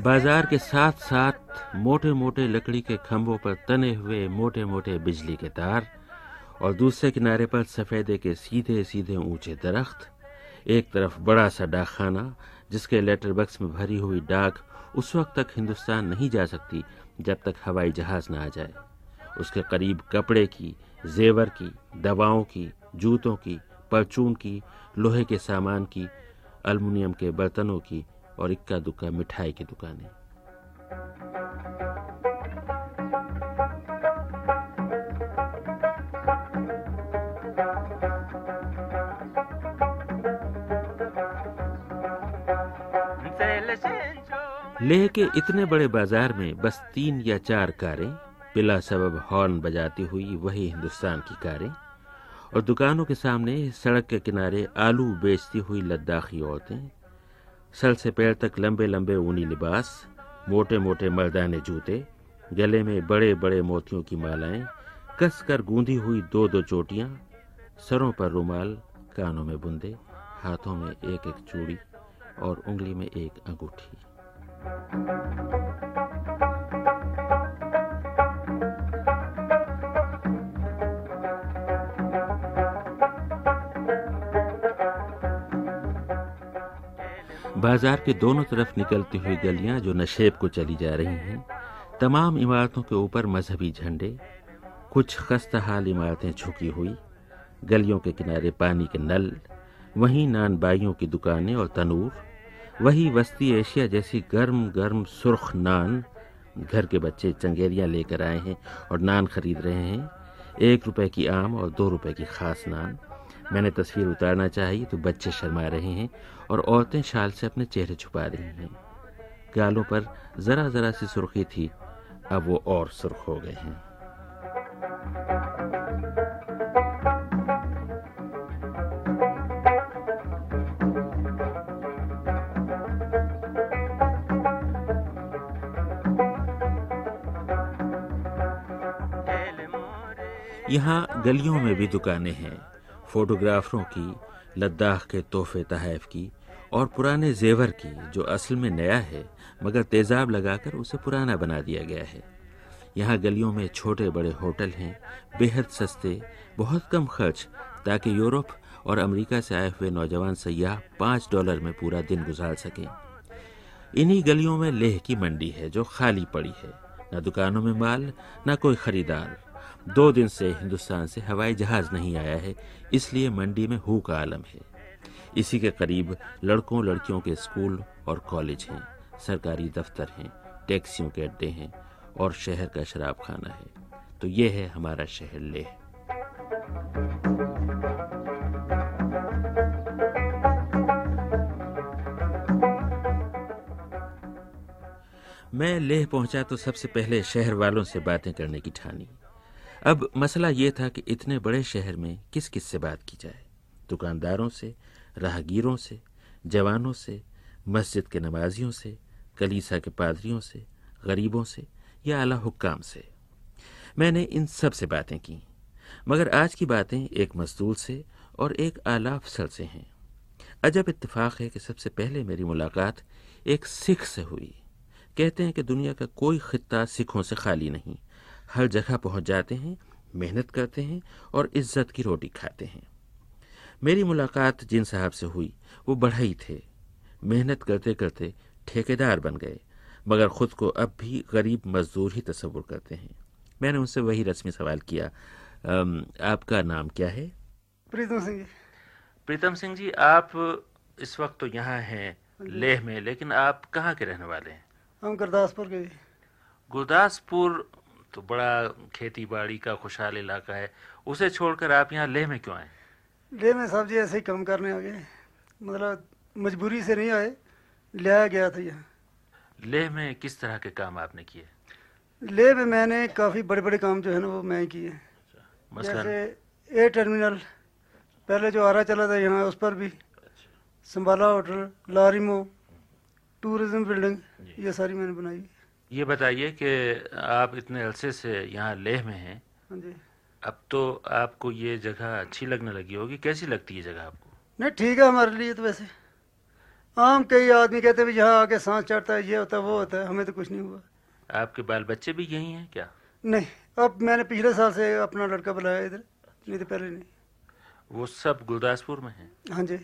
बाज़ार के साथ साथ मोटे मोटे लकड़ी के खंभों पर तने हुए मोटे मोटे बिजली के तार और दूसरे किनारे पर सफेदे के सीधे सीधे ऊँचे दरख्त, एक तरफ़ बड़ा सा डाकखाना जिसके लेटर बक्स में भरी हुई डाक उस वक्त तक हिंदुस्तान नहीं जा सकती, जब तक हवाई जहाज़ न आ जाए। उसके करीब कपड़े की, जेवर की, दवाओं की, जूतों की, परचून की, लोहे के सामान की, अल्मुनियम के बर्तनों की और इक्का दुक्का मिठाई की दुकानें। लेह के इतने बड़े बाज़ार में बस तीन या चार कारें पिला सबब हॉर्न बजाती हुई वही हिंदुस्तान की कारें, और दुकानों के सामने सड़क के किनारे आलू बेचती हुई लद्दाखी औरतें सर से पैर तक लंबे लंबे ऊनी लिबास, मोटे मोटे मर्दाने जूते, गले में बड़े बड़े मोतियों की मालाएँ, कस कर गूंधी हुई दो दो चोटियाँ, सरों पर रुमाल, कानों में बुंदे, हाथों में एक एक चूड़ी और उंगली में एक अंगूठी। बाज़ार के दोनों तरफ़ निकलती हुई गलियाँ जो नशेब को चली जा रही हैं, तमाम इमारतों के ऊपर मजहबी झंडे, कुछ खस्ता हाल इमारतें झुकी हुई, गलियों के किनारे पानी के नल, वहीं नान बाइयों की दुकानें और तनूर। वही वस्ती एशिया जैसी गर्म गर्म, सुर्ख नान घर के बच्चे चंगेरियाँ लेकर आए हैं और नान खरीद रहे हैं। एक रुपए की आम और दो रुपए की खास नान। मैंने तस्वीर उतारना चाहिए तो बच्चे शर्मा रहे हैं और औरतें शाल से अपने चेहरे छुपा रही हैं। गालों पर जरा जरा सी सुर्खी थी, अब वो और सुर्ख हो गए हैं। यहाँ गलियों में भी दुकानें हैं, फोटोग्राफरों की, लद्दाख के तोहफे तहफ की और पुराने जेवर की, जो असल में नया है, मगर तेजाब लगाकर उसे पुराना बना दिया गया है। यहाँ गलियों में छोटे बड़े होटल हैं, बेहद सस्ते, बहुत कम खर्च, ताकि यूरोप और अमेरिका से आए हुए नौजवान सयाह पाँच डॉलर में पूरा दिन गुजार सकें। इन्हीं गलियों में लेह की मंडी है, जो खाली पड़ी है, न दुकानों में माल, न कोई खरीदार। दो दिन से हिंदुस्तान से हवाई जहाज़ नहीं आया है, इसलिए मंडी में हु का आलम है। इसी के करीब लड़कों लड़कियों के स्कूल और कॉलेज हैं, सरकारी दफ्तर हैं, टैक्सियों के अड्डे हैं और शहर का शराब खाना है। तो ये है हमारा शहर लेह। मैं लेह पहुँचा तो सबसे पहले शहर वालों से बातें करने की ठानी। अब मसला ये था कि इतने बड़े शहर में किस किस से बात की जाए। दुकानदारों से, राहगीरों से, जवानों से, मस्जिद के नमाजियों से, कलीसा के पादरियों से, गरीबों से या अला हुक्काम से। मैंने इन सबसे बातें की, मगर आज की बातें एक मजदूर से और एक आला अफसर से हैं। अजब इत्तेफाक है कि सबसे पहले मेरी मुलाकात एक सिख से हुई। कहते हैं कि दुनिया का कोई खत्ता सिखों से खाली नहीं। हर जगह पहुँच जाते हैं मेहनत करते हैं और इज़्ज़त की रोटी खाते हैं। मेरी मुलाकात जिन साहब से हुई वो बढ़ई थे। मेहनत करते करते ठेकेदार बन गए मगर ख़ुद को अब भी गरीब मजदूर ही तस्वुर करते हैं। मैंने उनसे वही रस्मी सवाल किया आपका नाम क्या है? प्रीतम सिंह जी। प्रीतम सिंह जी आप इस वक्त तो यहाँ हैं लेह में लेकिन आप कहाँ के रहने वाले हैं? हम गुरदासपुर के गुरदासपुर तो बड़ा खेती बाड़ी का खुशहाल इलाका है। उसे छोड़कर आप यहाँ लेह में क्यों आए? लेह में साहब जी ऐसे ही काम करने आ गए। मतलब मजबूरी से नहीं आए लाया गया था यहाँ। लेह में किस तरह के काम आपने किए? ले में मैंने काफ़ी बड़े बड़े काम जो है ना वो मैं किए। मसलन? जैसे ए टर्मिनल पहले जो आरा चला था यहाँ उस पर भी संभाला होटल लारिमो टूरिज़्म बिल्डिंग ये सारी मैंने बनाई। ये बताइए कि आप इतने अरसे से यहाँ लेह में हैं। हाँ जी। अब तो आपको ये जगह अच्छी लगने लगी होगी। कैसी लगती है जगह आपको? नहीं ठीक है हमारे लिए तो वैसे। आम कई आदमी कहते हैं यहाँ आके सांस चढ़ता है ये होता है वो होता है। हमें तो कुछ नहीं हुआ। आपके बाल बच्चे भी यही हैं क्या? नहीं अब मैंने पिछले साल से अपना लड़का बुलाया इधर नहीं तो पहले नहीं। वो सब गुरदासपुर में हैं? हाँ जी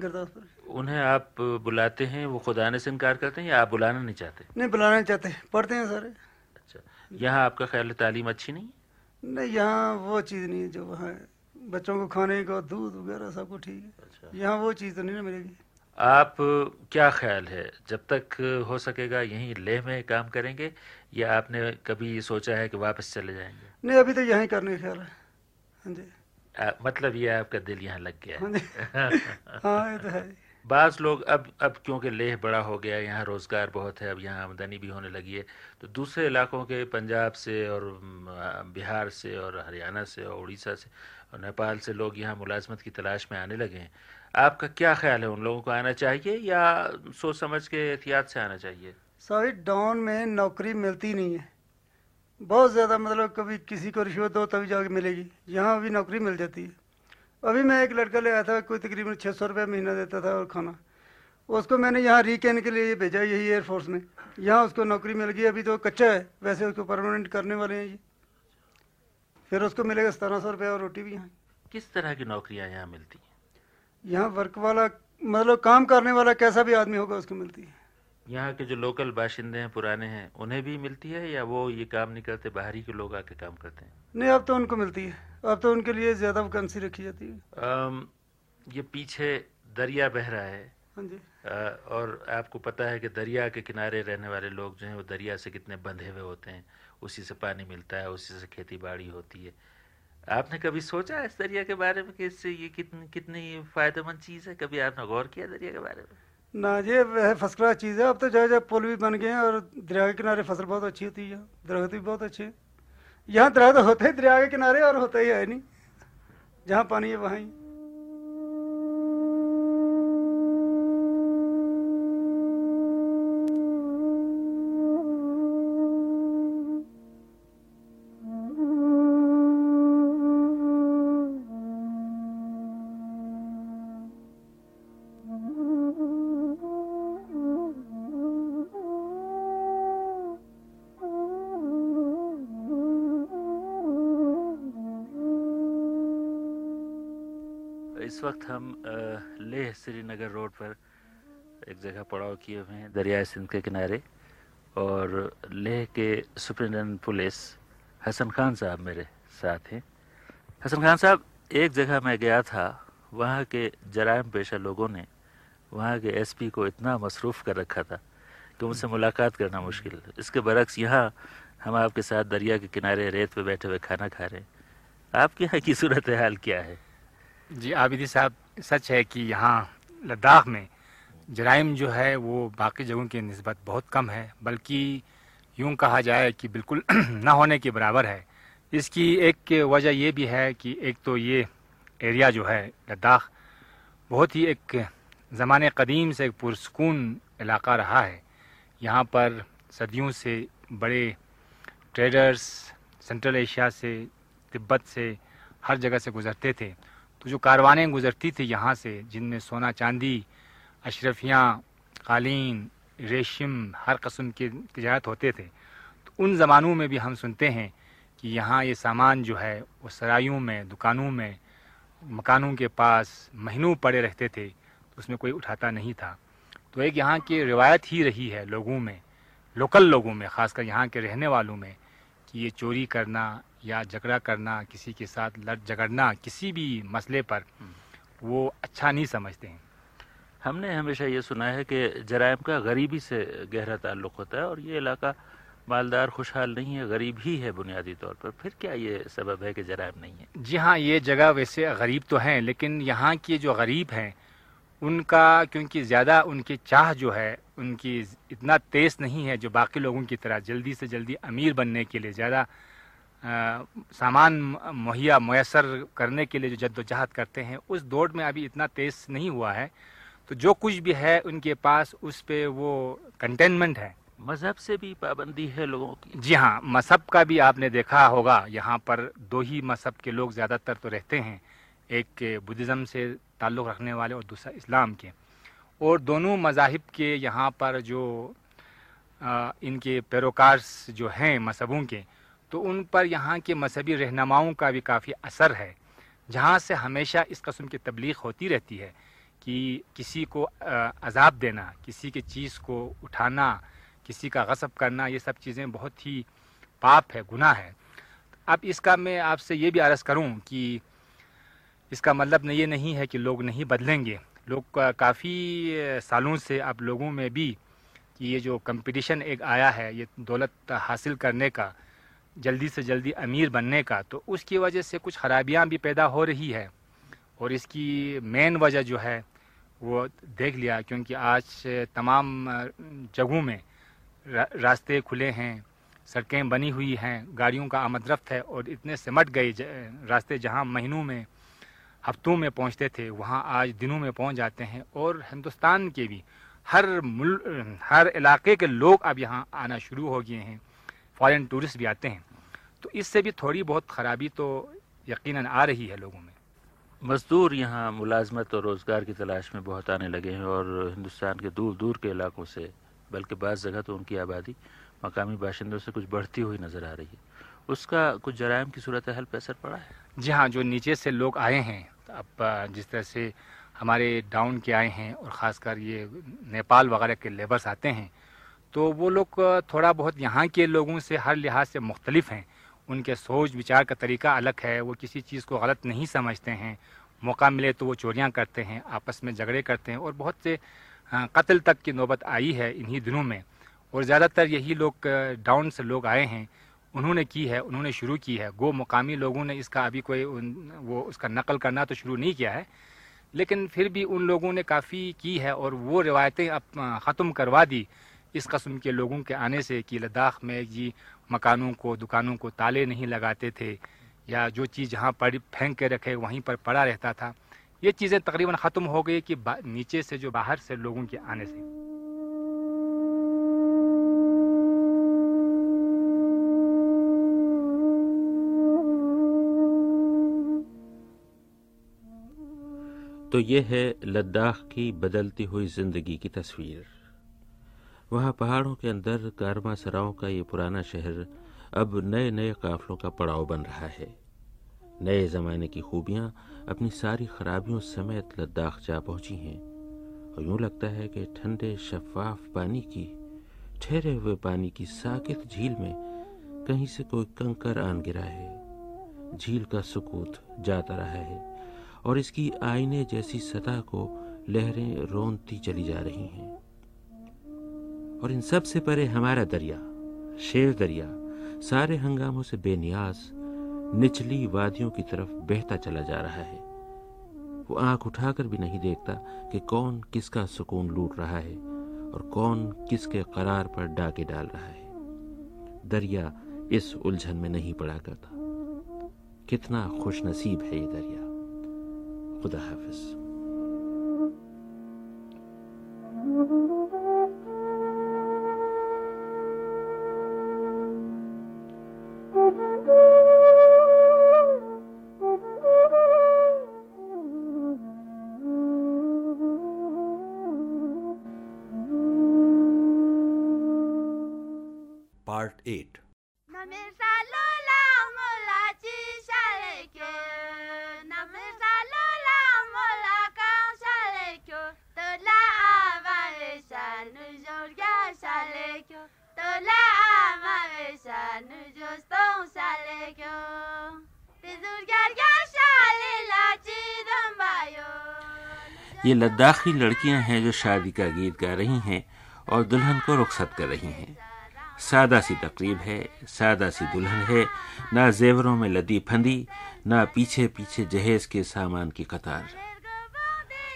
गुरदासपुर। उन्हें आप बुलाते हैं वो खुद आने से इनकार करते हैं या आप बुलाना नहीं चाहते? नहीं बुलाना नहीं चाहते पढ़ते हैं सारे। अच्छा यहाँ आपका ख्याल तालीम अच्छी नहीं नहीं यहाँ वो चीज़ नहीं है जो वहाँ बच्चों को खाने को दूध वगैरह सब कुछ ठीक है। अच्छा। यहाँ वो चीज़ तो नहीं ना मिलेगी। आप क्या ख्याल है जब तक हो सकेगा यहीं लेह में काम करेंगे या आपने कभी सोचा है कि वापस चले जाएँगे? नहीं अभी तो यहीं करने का ख्याल है। हाँ जी। मतलब ये आपका दिल यहाँ लग गया हाँ। है हाँ ये तो है। बाज़ लोग अब अब क्योंकि लेह बड़ा हो गया, यहाँ रोज़गार बहुत है, अब यहाँ आमदनी भी होने लगी है तो दूसरे इलाकों के पंजाब से और बिहार से और हरियाणा से और उड़ीसा से और नेपाल से लोग यहाँ मुलाजमत की तलाश में आने लगे हैं। आपका क्या ख्याल है, उन लोगों को आना चाहिए या सोच समझ के एहतियात से आना चाहिए? सारी डाउन में नौकरी मिलती नहीं है। बहुत ज़्यादा मतलब कभी किसी को रिश्वत दो तभी जाके मिलेगी। यहाँ भी नौकरी मिल जाती है। अभी मैं एक लड़का ले आया था कोई तकरीबन छः सौ रुपये महीना देता था और खाना। उसको मैंने यहाँ रीकैन के लिए भेजा यही एयरफोर्स में। यहाँ उसको नौकरी मिल गई अभी तो कच्चा है वैसे उसको परमानेंट करने वाले हैं ये। फिर उसको मिलेगा सतारह सौ रुपये और रोटी भी यहाँ। किस तरह की नौकरियाँ यहाँ मिलती हैं? यहाँ वर्क वाला मतलब काम करने वाला कैसा भी आदमी होगा उसको मिलती है। यहाँ के जो लोकल बाशिंदे हैं पुराने हैं उन्हें भी मिलती है या वो ये काम नहीं करते बाहरी के लोग आके काम करते हैं? नहीं अब तो उनको मिलती है। अब तो उनके लिए ज़्यादा वैकेंसी रखी जाती है। अम, ये पीछे दरिया बह रहा है। हाँ जी। और आपको पता है कि दरिया के किनारे रहने वाले लोग जो हैं वो दरिया से कितने बंधे हुए होते हैं। उसी से पानी मिलता है उसी से खेती बाड़ी होती है। आपने कभी सोचा इस दरिया के बारे में कि इससे ये कितनी कितनी फ़ायदेमंद चीज़ है? कभी आपने गौर किया दरिया के बारे में? ना ये वह फ़र्स्ट क्लास चीज़ है। अब तो जगह जगह पुल भी बन गए हैं और दरिया के किनारे फ़सल बहुत अच्छी होती है। दरख्त भी बहुत अच्छे हैं। यहाँ दर्द होते ही दरिया के किनारे और होता ही है नहीं। जहाँ पानी है वहाँ। ही इस वक्त हम लेह श्रीनगर रोड पर एक जगह पड़ाव किए हुए हैं दरिया सिंध के किनारे और लेह के सुप्रिंटेंडेंट पुलिस हसन खान साहब मेरे साथ हैं। हसन खान साहब एक जगह मैं गया था वहाँ के जराइम पेशा लोगों ने वहाँ के एसपी को इतना मसरूफ़ कर रखा था कि उनसे मुलाकात करना मुश्किल। इसके बरक्स यहाँ हम आपके साथ दरिया के किनारे रेत पे बैठे हुए खाना खा रहे हैं। आपके यहाँ की सूरत हाल क्या है? जी, आबिदी साहब, सच है कि यहाँ लद्दाख में जराइम जो है, वो बाकी जगहों की नस्बत बहुत कम है, बल्कि यूँ कहा जाए कि बिल्कुल *clears throat* ना होने के बराबर है। इसकी एक वजह ये भी है कि एक तो ये एरिया जो है, लद्दाख, बहुत ही एक ज़माने कदीम से एक पुरस्कून इलाका रहा है। यहाँ पर सदियों से बड़े ट्रेडर्स सेंट्रल एशिया से, तिब्बत से, हर जगह से गुज़रते थे। तो जो कारवानें गुज़रती थी यहाँ से, जिनमें सोना चांदी, अशरफियाँ, कालीन, रेशम, हर कस्म के तजारत होते थे तो उन ज़मानों में भी हम सुनते हैं कि यहाँ ये सामान जो है, वो सरायों में, दुकानों में, मकानों के पास महीनों पड़े रहते थे तो उसमें कोई उठाता नहीं था। तो एक यहाँ की रिवायत ही रही है लोगों में, लोकल लोगों में, ख़ासकर यहाँ के रहने वालों में, कि ये चोरी करना या झगड़ा करना किसी के साथ लड़ झगड़ना किसी भी मसले पर वो अच्छा नहीं समझते हैं। हमने हमेशा ये सुना है कि जराइम का गरीबी से गहरा ताल्लुक होता है और ये इलाका मालदार खुशहाल नहीं है गरीब ही है बुनियादी तौर पर। फिर क्या ये सबब है कि जराइम नहीं है? जी हाँ ये जगह वैसे गरीब तो हैं लेकिन यहाँ के जो गरीब हैं उनका क्योंकि ज़्यादा उनकी चाह जो है उनकी इतना तेज़ नहीं है जो बाकी लोगों की तरह जल्दी से जल्दी अमीर बनने के लिए ज़्यादा सामान मुहैया मैसर करने के लिए जो जद्दोजहद करते हैं उस दौड़ में अभी इतना तेज़ नहीं हुआ है। तो जो कुछ भी है उनके पास उस पर वो कंटेनमेंट है। मज़हब से भी पाबंदी है लोगों की। जी हाँ मज़हब का भी आपने देखा होगा यहाँ पर दो ही मज़हब के लोग ज़्यादातर तो रहते हैं एक बुद्धिज़्म से ताल्लुक़ रखने वाले और दूसरा इस्लाम के। और दोनों मज़ाहिब के यहाँ पर जो आ, इनके पैरोकार जो हैं मजहबों के तो उन पर यहाँ के मजहबी रहनुमाओं का भी काफ़ी असर है, जहाँ से हमेशा इस कस्म की तबलीग होती रहती है कि किसी को अजाब देना, किसी की चीज़ को उठाना, किसी का गसब करना, ये सब चीज़ें बहुत ही पाप है, गुनाह है। अब इसका मैं आपसे ये भी अर्ज़ करूँ कि इसका मतलब ये नहीं है कि लोग नहीं बदलेंगे। लोग काफ़ी सालों से अब लोगों में भी कि ये जो कंपटीशन एक आया है, ये दौलत हासिल करने का जल्दी से जल्दी अमीर बनने का तो उसकी वजह से कुछ खराबियाँ भी पैदा हो रही है। और इसकी मेन वजह जो है, वो देख लिया, क्योंकि आज तमाम जगहों में रास्ते खुले हैं, सड़कें बनी हुई हैं, गाड़ियों का आमदरफ्त है, और इतने सिमट गए रास्ते जहाँ महीनों में, हफ्तों में पहुँचते थे, वहाँ आज दिनों में पहुँच जाते हैं। और हिंदुस्तान के भी हर मुल हर इलाके के लोग अब यहाँ आना शुरू हो गए हैं। फॉरेन टूरिस्ट भी आते हैं। तो इससे भी थोड़ी बहुत ख़राबी तो यकीनन आ रही है लोगों में। मज़दूर यहाँ मुलाजमत और रोज़गार की तलाश में बहुत आने लगे हैं और हिंदुस्तान के दूर दूर के इलाकों से बल्कि बाज़ जगह तो उनकी आबादी मकामी बाशिंदों से कुछ बढ़ती हुई नज़र आ रही है। उसका कुछ जराइम की सूरत हाल पर असर पड़ा है? जी हाँ जो नीचे से लोग आए हैं अब जिस तरह से हमारे डाउन के आए हैं और ख़ासकर ये नेपाल वगैरह के लेबर्स आते हैं तो वो लोग थोड़ा बहुत यहाँ के लोगों से हर लिहाज से मुख्तलिफ़ हैं। उनके सोच विचार का तरीका अलग है, वो किसी चीज़ को गलत नहीं समझते हैं। मौका मिले तो वो चोरियाँ करते हैं, आपस में झगड़े करते हैं और बहुत से कत्ल तक की नौबत आई है इन्हीं दिनों में। और ज़्यादातर यही लोग, डाउन से लोग आए हैं। उन्होंने की है, उन्होंने शुरू की है। गो मुकामी लोगों ने इसका अभी कोई वो उसका नकल करना तो शुरू नहीं किया है। लेकिन फिर भी उन लोगों ने काफ़ी की है और वो रिवायतें अब ख़त्म करवा दी इस कस्म के लोगों के आने से कि लद्दाख में जी मकानों को, दुकानों को ताले नहीं लगाते थे, या जो चीज़ जहाँ पड़ी फेंक के रखे वहीं पर पड़ा रहता था। ये चीज़ें तकरीबन ख़त्म हो गई कि नीचे से जो बाहर से लोगों के आने से। तो ये है लद्दाख की बदलती हुई ज़िंदगी की तस्वीर। वहाँ पहाड़ों के अंदर कारवा सराओं का ये पुराना शहर अब नए नए काफलों का पड़ाव बन रहा है। नए ज़माने की खूबियाँ अपनी सारी खराबियों समेत लद्दाख जा पहुँची हैं। और यूँ लगता है कि ठंडे, शफाफ पानी की, ठहरे हुए पानी की साकित झील में कहीं से कोई कंकर आन गिरा है। झील का सुकूत जाता रहा है और इसकी आईने जैसी सतह को लहरें रोनती चली जा रही हैं। और इन सबसे परे हमारा दरिया, शेर दरिया, सारे हंगामों से बेनियाज, निचली वादियों की तरफ़ बहता चला जा रहा है। वो आँख उठाकर भी नहीं देखता कि कौन किसका सुकून लूट रहा है और कौन किसके करार पर डाके डाल रहा है। दरिया इस उलझन में नहीं पड़ा करता। कितना खुश नसीब है ये दरिया। खुदा हाफिज। पार्ट एट ये लद्दाखी लड़कियाँ हैं जो शादी का गीत गा रही हैं और दुल्हन को रुखसत कर रही हैं। सादा सी तकरीब है सादा सी दुल्हन है, ना जेवरों में लदी फंदी, ना पीछे पीछे जहेज के सामान की कतार।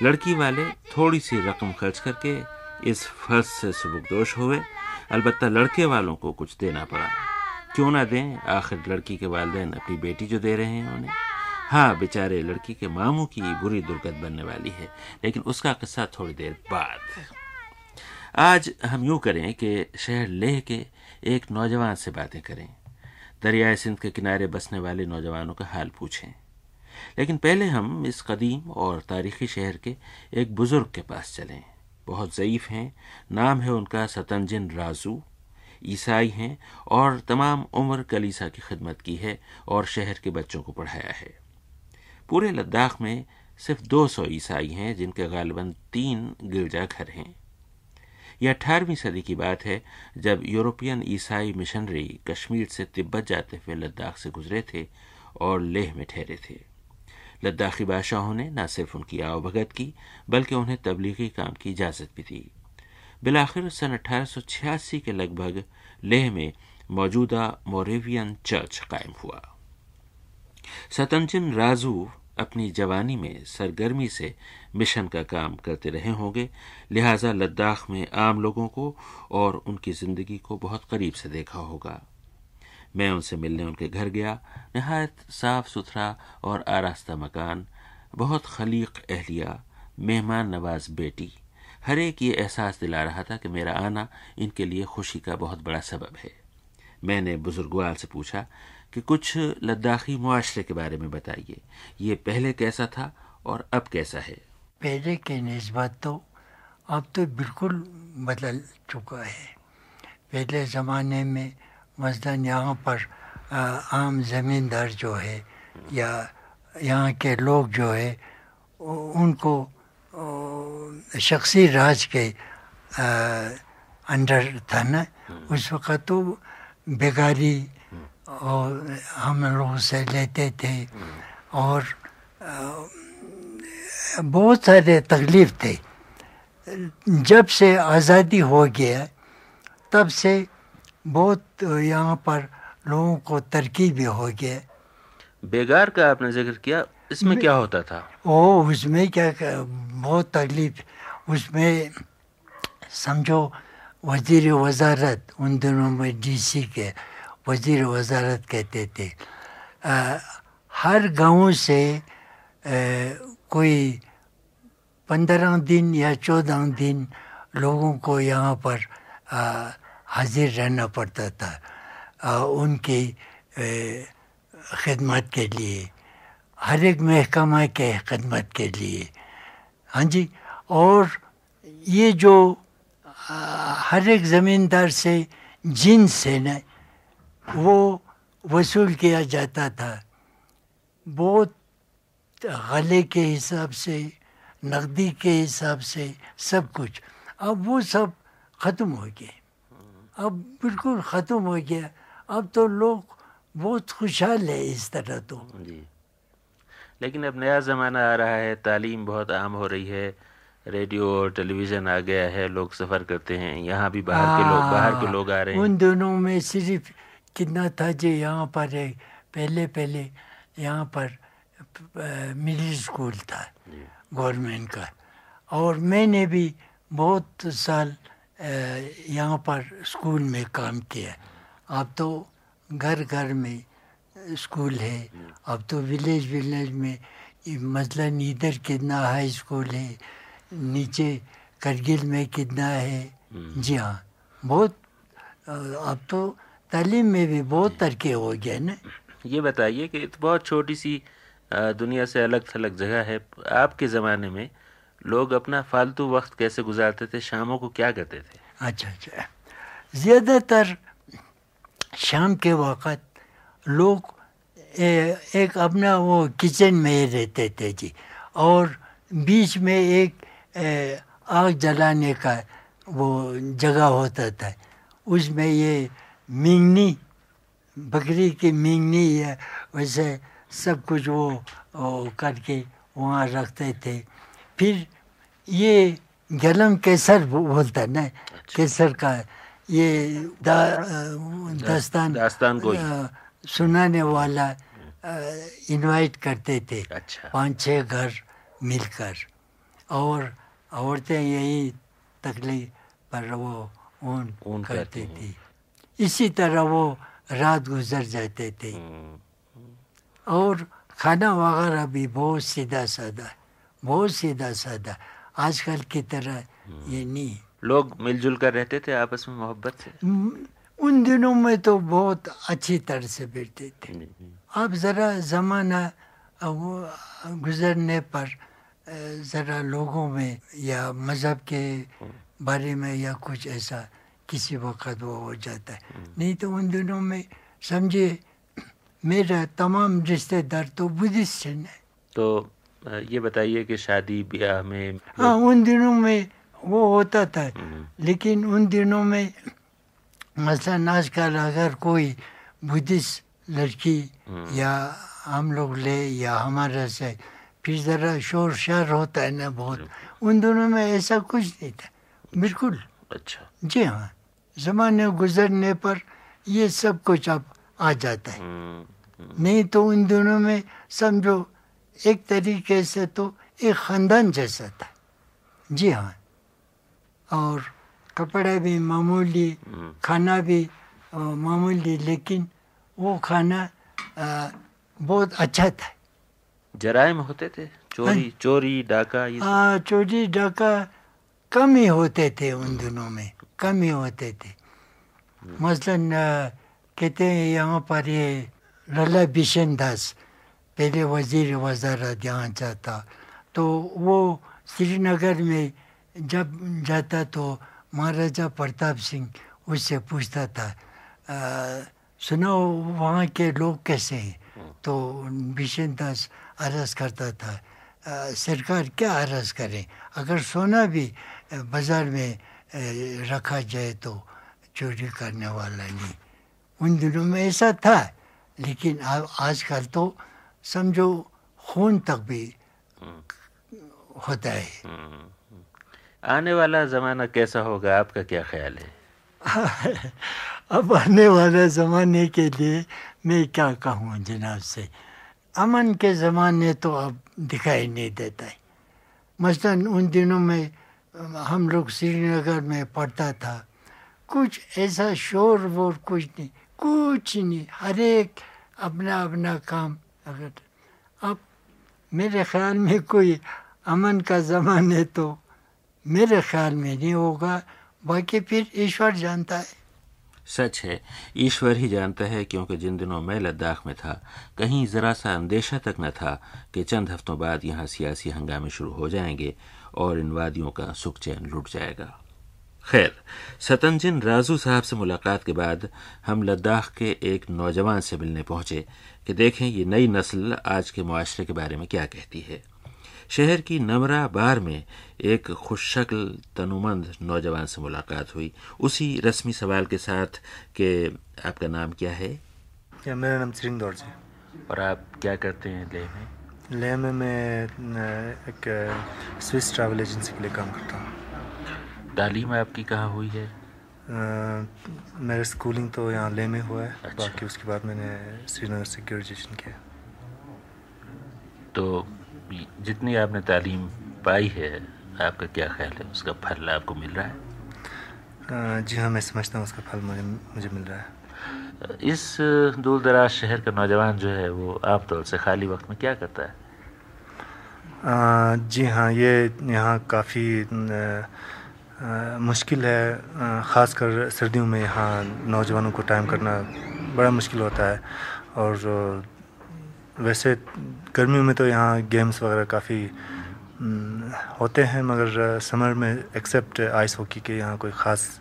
लड़की वाले थोड़ी सी रकम खर्च करके इस फ़र्ज़ से सुबुकदोश हुए अलबत्ता लड़के वालों को कुछ देना पड़ा। क्यों ना दें? आखिर लड़की के वालदेन अपनी बेटी जो दे रहे हैं उन्हें। हाँ बेचारे लड़की के मामू की बुरी दुर्गत बनने वाली है, लेकिन उसका किस्सा थोड़ी देर बाद। आज हम यूँ करें कि शहर लेह के एक नौजवान से बातें करें। दरियाए सिंध के किनारे बसने वाले नौजवानों का हाल पूछें। लेकिन पहले हम इस कदीम और तारीखी शहर के एक बुज़ुर्ग के पास चलें। बहुत ज़यीफ़ हैं, नाम है उनका सतंजिन राजू, ईसाई हैं और तमाम उम्र कलीसा की खिदमत की है और शहर के बच्चों को पढ़ाया है। पूरे लद्दाख में सिर्फ़ 200 ईसाई हैं जिनके गालबन तीन गिरजाघर हैं। यह अठारहवीं सदी की बात है, जब यूरोपियन ईसाई मिशनरी कश्मीर से तिब्बत जाते हुए लद्दाख से गुजरे थे और लेह में ठहरे थे। लद्दाखी बादशाहों ने न सिर्फ़ उनकी आवभगत की, बल्कि उन्हें तबलीगी काम की इजाज़त भी दी। बिलाखिर सन अठारह के लगभग लेह में मौजूदा मोरेवियन चर्च कायम हुआ। सतंजिन राजू अपनी जवानी में सरगर्मी से मिशन का काम करते रहे होंगे। लिहाजा लद्दाख में आम लोगों को और उनकी ज़िंदगी को बहुत करीब से देखा होगा। मैं उनसे मिलने उनके घर गया। नहायत साफ़ सुथरा और आरास्ता मकान, बहुत खलीक अहलिया, मेहमान नवाज़ बेटी। हर एक ये एहसास दिला रहा था कि मेरा आना इनके लिए खुशी का बहुत बड़ा सबब है। मैंने बुजुर्गवाल से पूछा कि कुछ लद्दाखी मुआशरे के बारे में बताइए। ये पहले कैसा था और अब कैसा है? पहले के नस्बत तो अब तो बिल्कुल बदल चुका है। पहले ज़माने में मसलन यहाँ पर आम ज़मींदार जो है या यहाँ के लोग जो है उनको शख्सी राज के अंडर था ना? उस वक़्त तो बेगारी और हम लोग से लेते थे। और बहुत सारे तकलीफ़ थे। जब से आज़ादी हो गया तब से बहुत यहाँ पर लोगों को तरक्की भी हो गया। बेगार का आपने ज़िक्र किया इसमें क्या होता था? ओ उसमें क्या बहुत तकलीफ़। उसमें समझो वज़ीर वजारत उन दिनों में डीसी के वज़ीर वजारत कहते थे। आ, हर गाँव से आ, कोई पंद्रह दिन या चौदह दिन लोगों को यहाँ पर आ, हाजिर रहना पड़ता था आ, उनकी खदमत के लिए हर एक महकमा के खदमत के लिए। हाँ जी और ये जो हर एक ज़मींदार से जिन से ना वो वसूल किया जाता था। बहुत गले के हिसाब से नकदी के हिसाब से सब कुछ। अब वो सब ख़त्म हो गए। अब बिल्कुल ख़त्म हो गया। अब तो लोग बहुत खुशहाल है इस तरह तो। जी। लेकिन अब नया ज़माना आ रहा है तालीम बहुत आम हो रही है। रेडियो और टेलीविज़न आ गया है लोग सफ़र करते हैं। यहाँ भी बाहर के लोग बाहर के लोग आ रहे हैं। उन दोनों में सिर्फ़ कितना था जो यहाँ पर है पहले पहले यहाँ पर मिडिल स्कूल था गवर्नमेंट का। और मैंने भी बहुत साल यहाँ पर स्कूल में काम किया। अब तो घर घर में स्कूल है। अब तो विलेज विलेज में मसलन इधर कितना हाई स्कूल है नीचे करगिल में कितना है। जी हाँ बहुत अब तो तालीम में भी बहुत तरक्की हो गया ना? ये बताइए कि तो बहुत छोटी सी दुनिया से अलग थलग जगह है। आपके ज़माने में लोग अपना फालतू वक्त कैसे गुजारते थे? शामों को क्या करते थे? अच्छा अच्छा। ज़्यादातर शाम के वक़्त लोग ए, एक अपना वो किचन में रहते थे जी। और बीच में एक ए, आग जलाने का वो जगह होता था। उसमें ये मिंगनी बकरी की मिंगनी है वैसे सब कुछ वो, वो करके वहाँ रखते थे फिर ये गलम केसर बोलता है ना केसर का ये दा, दास्तान दास्तान। अ, सुनाने वाला इनवाइट करते थे अच्छा पाँच छह घर मिलकर और औरतें यही तकलीफ़ पर वो ऊन करती थी इसी तरह वो रात गुजर जाते थे। हम्म, और खाना वगैरह भी बहुत सीधा साधा बहुत सीधा साधा आजकल की तरह ये नहीं। लोग मिलजुल कर रहते थे आपस में मोहब्बत से? उन दिनों में तो बहुत अच्छी तरह से बैठते थे। अब ज़रा ज़माना वो गुजरने पर ज़रा लोगों में या मज़हब के बारे में या कुछ ऐसा किसी वक्त वो हो जाता है। नहीं तो उन दिनों में समझिए मेरा तमाम रिश्तेदार तो बुद्धिस्ट हैं। तो ये बताइए कि शादी ब्याह में हाँ उन दिनों में वो होता था। लेकिन उन दिनों में मसलन आजकल अगर कोई बुद्धिस्ट लड़की या हम लोग ले या हमारा से फिर ज़रा शोर शार होता है ना बहुत। उन दिनों में ऐसा कुछ नहीं था। बिल्कुल। अच्छा। जी हाँ ज़माने गुजरने पर ये सब कुछ अब आ जाता है। नहीं तो उन दिनों में समझो एक तरीके से तो एक ख़ानदान जैसा था। जी हाँ और कपड़े भी मामूली खाना भी मामूली लेकिन वो खाना अ, बहुत अच्छा था। जराइम होते थे? चोरी चोरी डाका ये हाँ चोरी डाका कम ही होते थे उन दिनों में। कम ही होते थे। मसलन कहते हैं यहाँ पर ये लला बिशन दास पहले वज़ीर वजारत यहाँ जाता। तो वो श्रीनगर में जब जाता तो महाराजा प्रताप सिंह उससे पूछता था "अ, सुनाओ वहाँ के लोग कैसे हैं? तो बिशन दास अरज करता था "अ, सरकार क्या अरज करें? अगर सोना भी बाज़ार में रखा जाए तो चोरी करने वाला नहीं। उन दिनों में ऐसा था लेकिन आ- आजकल तो समझो खून तक भी होता है। आने वाला जमाना कैसा होगा आपका क्या ख्याल है? *laughs* अब आने वाले ज़माने के लिए मैं क्या कहूँ जनाब से? अमन के ज़माने तो अब दिखाई नहीं देता है। मसलन उन दिनों में हम लोग श्रीनगर में पढ़ता था। कुछ ऐसा शोर वोर कुछ नहीं कुछ नहीं, हर एक अपना अपना काम अगर अब मेरे ख्याल में कोई अमन का ज़माने तो मेरे ख्याल में नहीं होगा, बाकी फिर ईश्वर जानता है। सच है, ईश्वर ही जानता है क्योंकि जिन दिनों मैं लद्दाख में था, कहीं जरा सा अंदेशा तक न था कि चंद हफ्तों बाद यहाँ सियासी हंगामे शुरू हो जाएँगे। और इन वादियों का सुख चैन लुट जाएगा। खैर सतंजिन राजू साहब से मुलाकात के बाद हम लद्दाख के एक नौजवान से मिलने पहुँचे कि देखें ये नई नस्ल आज के मुआशरे के बारे में क्या कहती है। शहर की नमरा बार में एक खुशशक्ल तनुमंद नौजवान से मुलाकात हुई। उसी रस्मी सवाल के साथ कि आपका नाम क्या है? क्या मेरा नाम सिंह दौर जी और आप क्या करते हैं लेह में? लेह में मैं एक स्विस ट्रैवल एजेंसी के लिए काम करता हूँ। तालीम आपकी कहाँ हुई है? मेरा स्कूलिंग तो यहाँ लेह में हुआ है। अच्छा। बाकी उसके बाद मैंने श्रीनगर से ग्रेजुएशन किया। तो जितनी आपने तालीम पाई है आपका क्या ख्याल है? उसका फल आपको मिल रहा है? जी हाँ मैं समझता हूँ उसका फल मुझे मुझे मिल रहा है। इस दूर दराज शहर का नौजवान जो है वो आमतौर से खाली वक्त में क्या करता है? जी हाँ ये यहाँ काफ़ी मुश्किल है ख़ासकर सर्दियों में यहाँ नौजवानों को टाइम करना बड़ा मुश्किल होता है। और वैसे गर्मियों में तो यहाँ गेम्स वगैरह काफ़ी होते हैं, मगर समर में एक्सेप्ट आइस हॉकी के यहाँ कोई ख़ास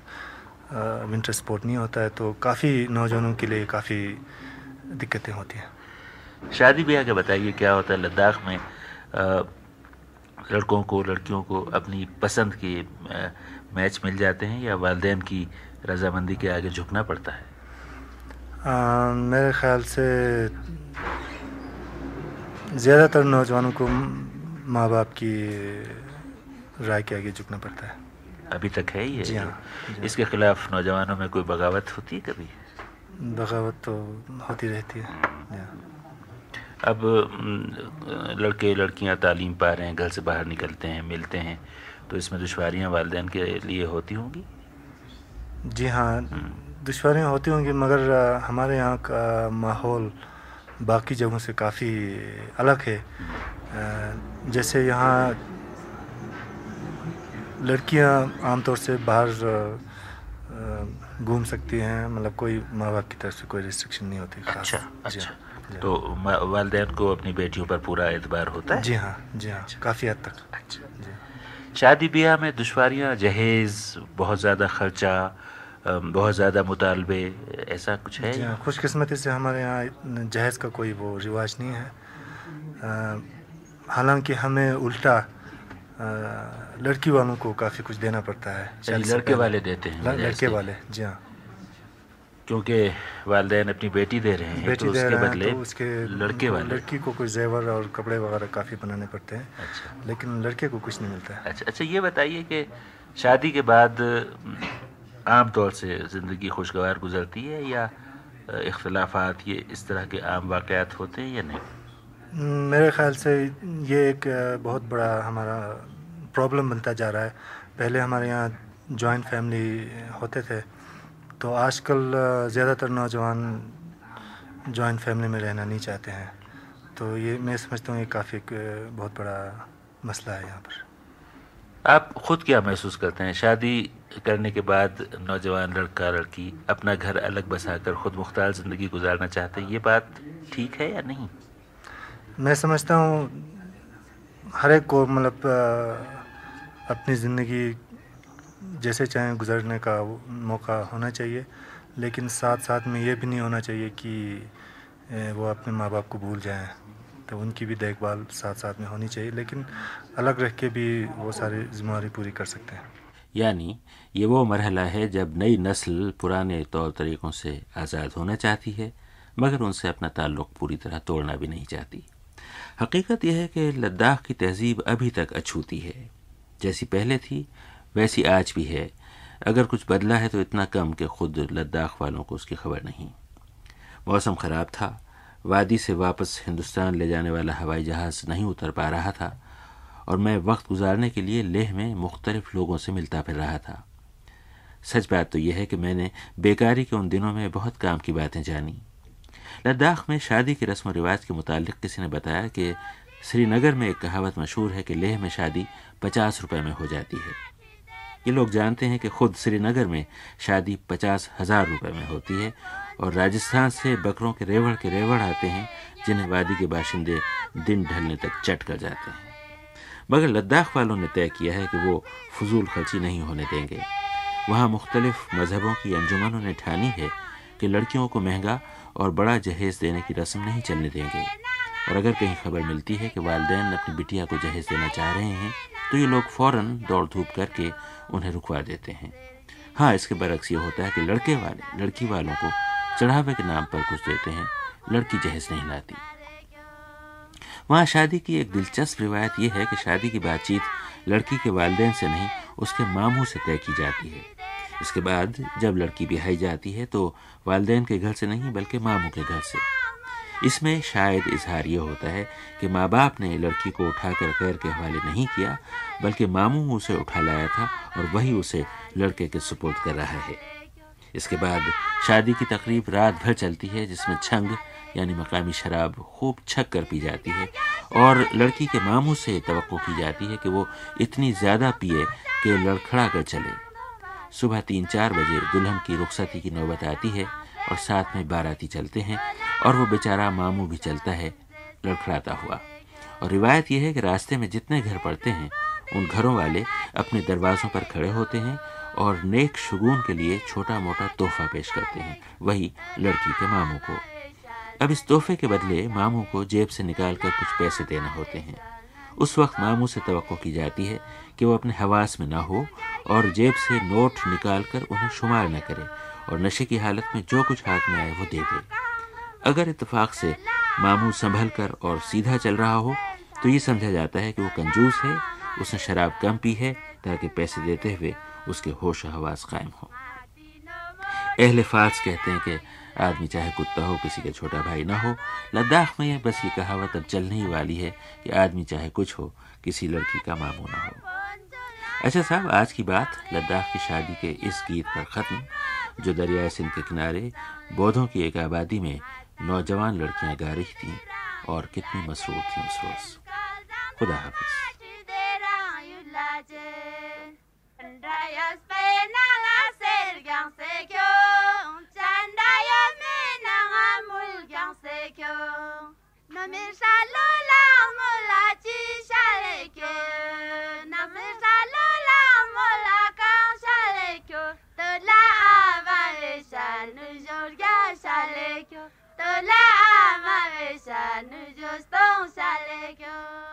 विंटर स्पोर्ट नहीं होता है तो काफ़ी नौजवानों के लिए काफ़ी दिक्कतें होती हैं। शादी ब्याह का बताइए, क्या होता है लद्दाख में? लड़कों को लड़कियों को अपनी पसंद के मैच मिल जाते हैं या वालदे की रजामंदी के आगे झुकना पड़ता है? अ, मेरे ख्याल से ज़्यादातर नौजवानों को माँ बाप की राय के आगे झुकना पड़ता है। अभी तक है ये? जी हाँ इसके खिलाफ नौजवानों में कोई बगावत होती है कभी? बगावत तो होती रहती है। जी हाँ। अब लड़के लड़कियाँ तालीम पा रहे हैं घर से बाहर निकलते हैं मिलते हैं तो इसमें दुश्वारियाँ वालदेन के लिए होती होंगी? जी हाँ दुश्वारियाँ होती होंगी मगर हमारे यहाँ का माहौल बाकी जगहों से काफ़ी अलग है। जैसे यहाँ लड़कियाँ आमतौर से बाहर घूम सकती हैं मतलब कोई माँ बाप की तरफ़ से कोई रिस्ट्रिक्शन नहीं होती अच्छा अच्छा हाँ। तो वालदेन को अपनी बेटियों पर पूरा एतबार होता है? जी हाँ जी हाँ काफ़ी हद तक। अच्छा। शादी ब्याह में दुश्वारियाँ जहेज बहुत ज़्यादा खर्चा बहुत ज़्यादा मुतालबे ऐसा कुछ है? जी हाँ खुशकिस्मती से हमारे यहाँ जहेज़ का कोई वो रिवाज नहीं है। हालाँकि हमें उल्टा लड़की वालों को काफ़ी कुछ देना पड़ता है। लड़के वाले देते हैं लड़के वाले जी हाँ। क्योंकि वालदेन अपनी बेटी दे रहे हैं बेटी तो दे उसके रहे बदले तो उसके लड़के वाले। लड़की को कुछ जेवर और कपड़े वगैरह काफ़ी बनाने पड़ते हैं। अच्छा। लेकिन लड़के को कुछ नहीं मिलता है। अच्छा अच्छा ये बताइए कि शादी के बाद आम तौर से ज़िंदगी खुशगवार गुजरती है या इख्तलाफात ये इस तरह के आम वाक़यात होते हैं या नहीं? मेरे ख्याल से ये एक बहुत बड़ा हमारा प्रॉब्लम बनता जा रहा है। पहले हमारे यहाँ जॉइंट फैमिली होते थे तो आजकल ज़्यादातर नौजवान जॉइंट फैमिली में रहना नहीं चाहते हैं। तो ये मैं समझता हूँ ये काफ़ी बहुत बड़ा मसला है यहाँ पर। आप खुद क्या महसूस करते हैं? शादी करने के बाद नौजवान लड़का लड़की अपना घर अलग बसाकर खुद मुख्तार ज़िंदगी गुजारना चाहते हैं ये बात ठीक है या नहीं? मैं समझता हूँ हर एक को मतलब अपनी ज़िंदगी जैसे चाहें गुजरने का मौका होना चाहिए, लेकिन साथ साथ में ये भी नहीं होना चाहिए कि वो अपने माँ बाप को भूल जाएँ। तो उनकी भी देखभाल साथ साथ में होनी चाहिए, लेकिन अलग रह के भी वो सारी जिम्मेवारी पूरी कर सकते हैं। यानी ये वो मरहला है जब नई नस्ल पुराने तौर तरीक़ों से आज़ाद होना चाहती है, मगर उनसे अपना ताल्लुक़ पूरी तरह तोड़ना भी नहीं चाहती। हकीकत यह है कि लद्दाख की तहजीब अभी तक अछूती है। जैसी पहले थी वैसी आज भी है। अगर कुछ बदला है तो इतना कम कि खुद लद्दाख वालों को उसकी खबर नहीं। मौसम ख़राब था। वादी से वापस हिंदुस्तान ले जाने वाला हवाई जहाज़ नहीं उतर पा रहा था और मैं वक्त गुजारने के लिए लेह में मुख्तलिफ़ लोगों से मिलता फिर रहा था। सच बात तो यह है कि मैंने बेकारी के उन दिनों में बहुत काम की बातें जानी। लद्दाख में शादी के रस्म रिवाज के मुतालिक किसी ने बताया कि श्रीनगर में एक कहावत मशहूर है कि लेह में शादी पचास रुपए में हो जाती है। ये लोग जानते हैं कि खुद श्रीनगर में शादी पचास हज़ार रुपये में होती है और राजस्थान से बकरों के रेवड़ के रेवड़ आते हैं, जिन्हें वादी के बाशिंदे दिन ढलने तक चट कर जाते हैं। मगर लद्दाख वालों ने तय किया है कि वो फजूल खर्ची नहीं होने देंगे। वहाँ मुख्तलिफ़ मजहबों की अंजुमनों ने ठानी है कि लड़कियों को महँगा और बड़ा जहेज देने की रस्म नहीं चलने देंगे। और अगर कहीं खबर मिलती है कि वालदेन अपनी बिटिया को जहेज देना चाह रहे हैं तो ये लोग फ़ौरन दौड़ धूप करके उन्हें रुकवा देते हैं। हाँ इसके बरक्स ये होता है कि लड़के वाले, लड़की वालों को चढ़ावे के नाम पर कुछ देते हैं। लड़की जहेज नहीं लाती। वहाँ शादी की एक दिलचस्प रिवायत यह है कि शादी की बातचीत लड़की के वालदेन से नहीं, उसके मामू से तय की जाती है। इसके बाद जब लड़की बिहाई जाती है तो वालदेन के घर से नहीं, बल्कि मामू के घर से। इसमें शायद इजहार ये होता है कि माँ बाप ने लड़की को उठाकर गैर के हवाले नहीं किया, बल्कि मामू उसे उठा लाया था और वही उसे लड़के के सपोर्ट कर रहा है। इसके बाद शादी की तकरीब रात भर चलती है, जिसमें छंग, यानी मकामी शराब, खूब छक कर पी जाती है और लड़की के मामू से तो की जाती है कि वो इतनी ज़्यादा पिए कि लड़खड़ा कर चले। सुबह तीन चार बजे दुल्हन की रुखसती की नौबत आती है और साथ में बाराती चलते हैं और वो बेचारा मामू भी चलता है, लड़खड़ाता हुआ। और रिवायत यह है कि रास्ते में जितने घर पड़ते हैं, उन घरों वाले अपने दरवाज़ों पर खड़े होते हैं और नेक शगुन के लिए छोटा मोटा तोहफा पेश करते हैं, वही लड़की के मामू को। अब इस तोहफे के बदले मामू को जेब से निकाल कर कुछ पैसे देना होते हैं। उस वक्त मामू से तो की जाती है कि वो अपने हवास में ना हो और जेब से नोट निकाल कर उन्हें शुमार न करे और नशे की हालत में जो कुछ हाथ में आए वो दे दे। अगर इतफाक से मामू संभल कर और सीधा चल रहा हो तो ये समझा जाता है कि वो कंजूस है, उसने शराब कम पी है ताकि पैसे देते हुए उसके होश हवास कायम हो। अहल फार्स कहते हैं कि आदमी चाहे कुत्ता हो, किसी का छोटा भाई ना हो, लद्दाख में यह बस ये कहावत अब चलने ही वाली है कि आदमी चाहे कुछ हो, किसी लड़की का मामू ना हो। अच्छा साहब, आज की बात लद्दाख की शादी के इस गीत पर ख़त्म, जो दरियाए सिंध के किनारे बौद्धों की एक आबादी में नौजवान लड़कियाँ गा रही थीं और कितनी मसरूर थीं उस रोज़ खुदा हाफिज़ Jorge. mama, ça nous juste on s'allait que.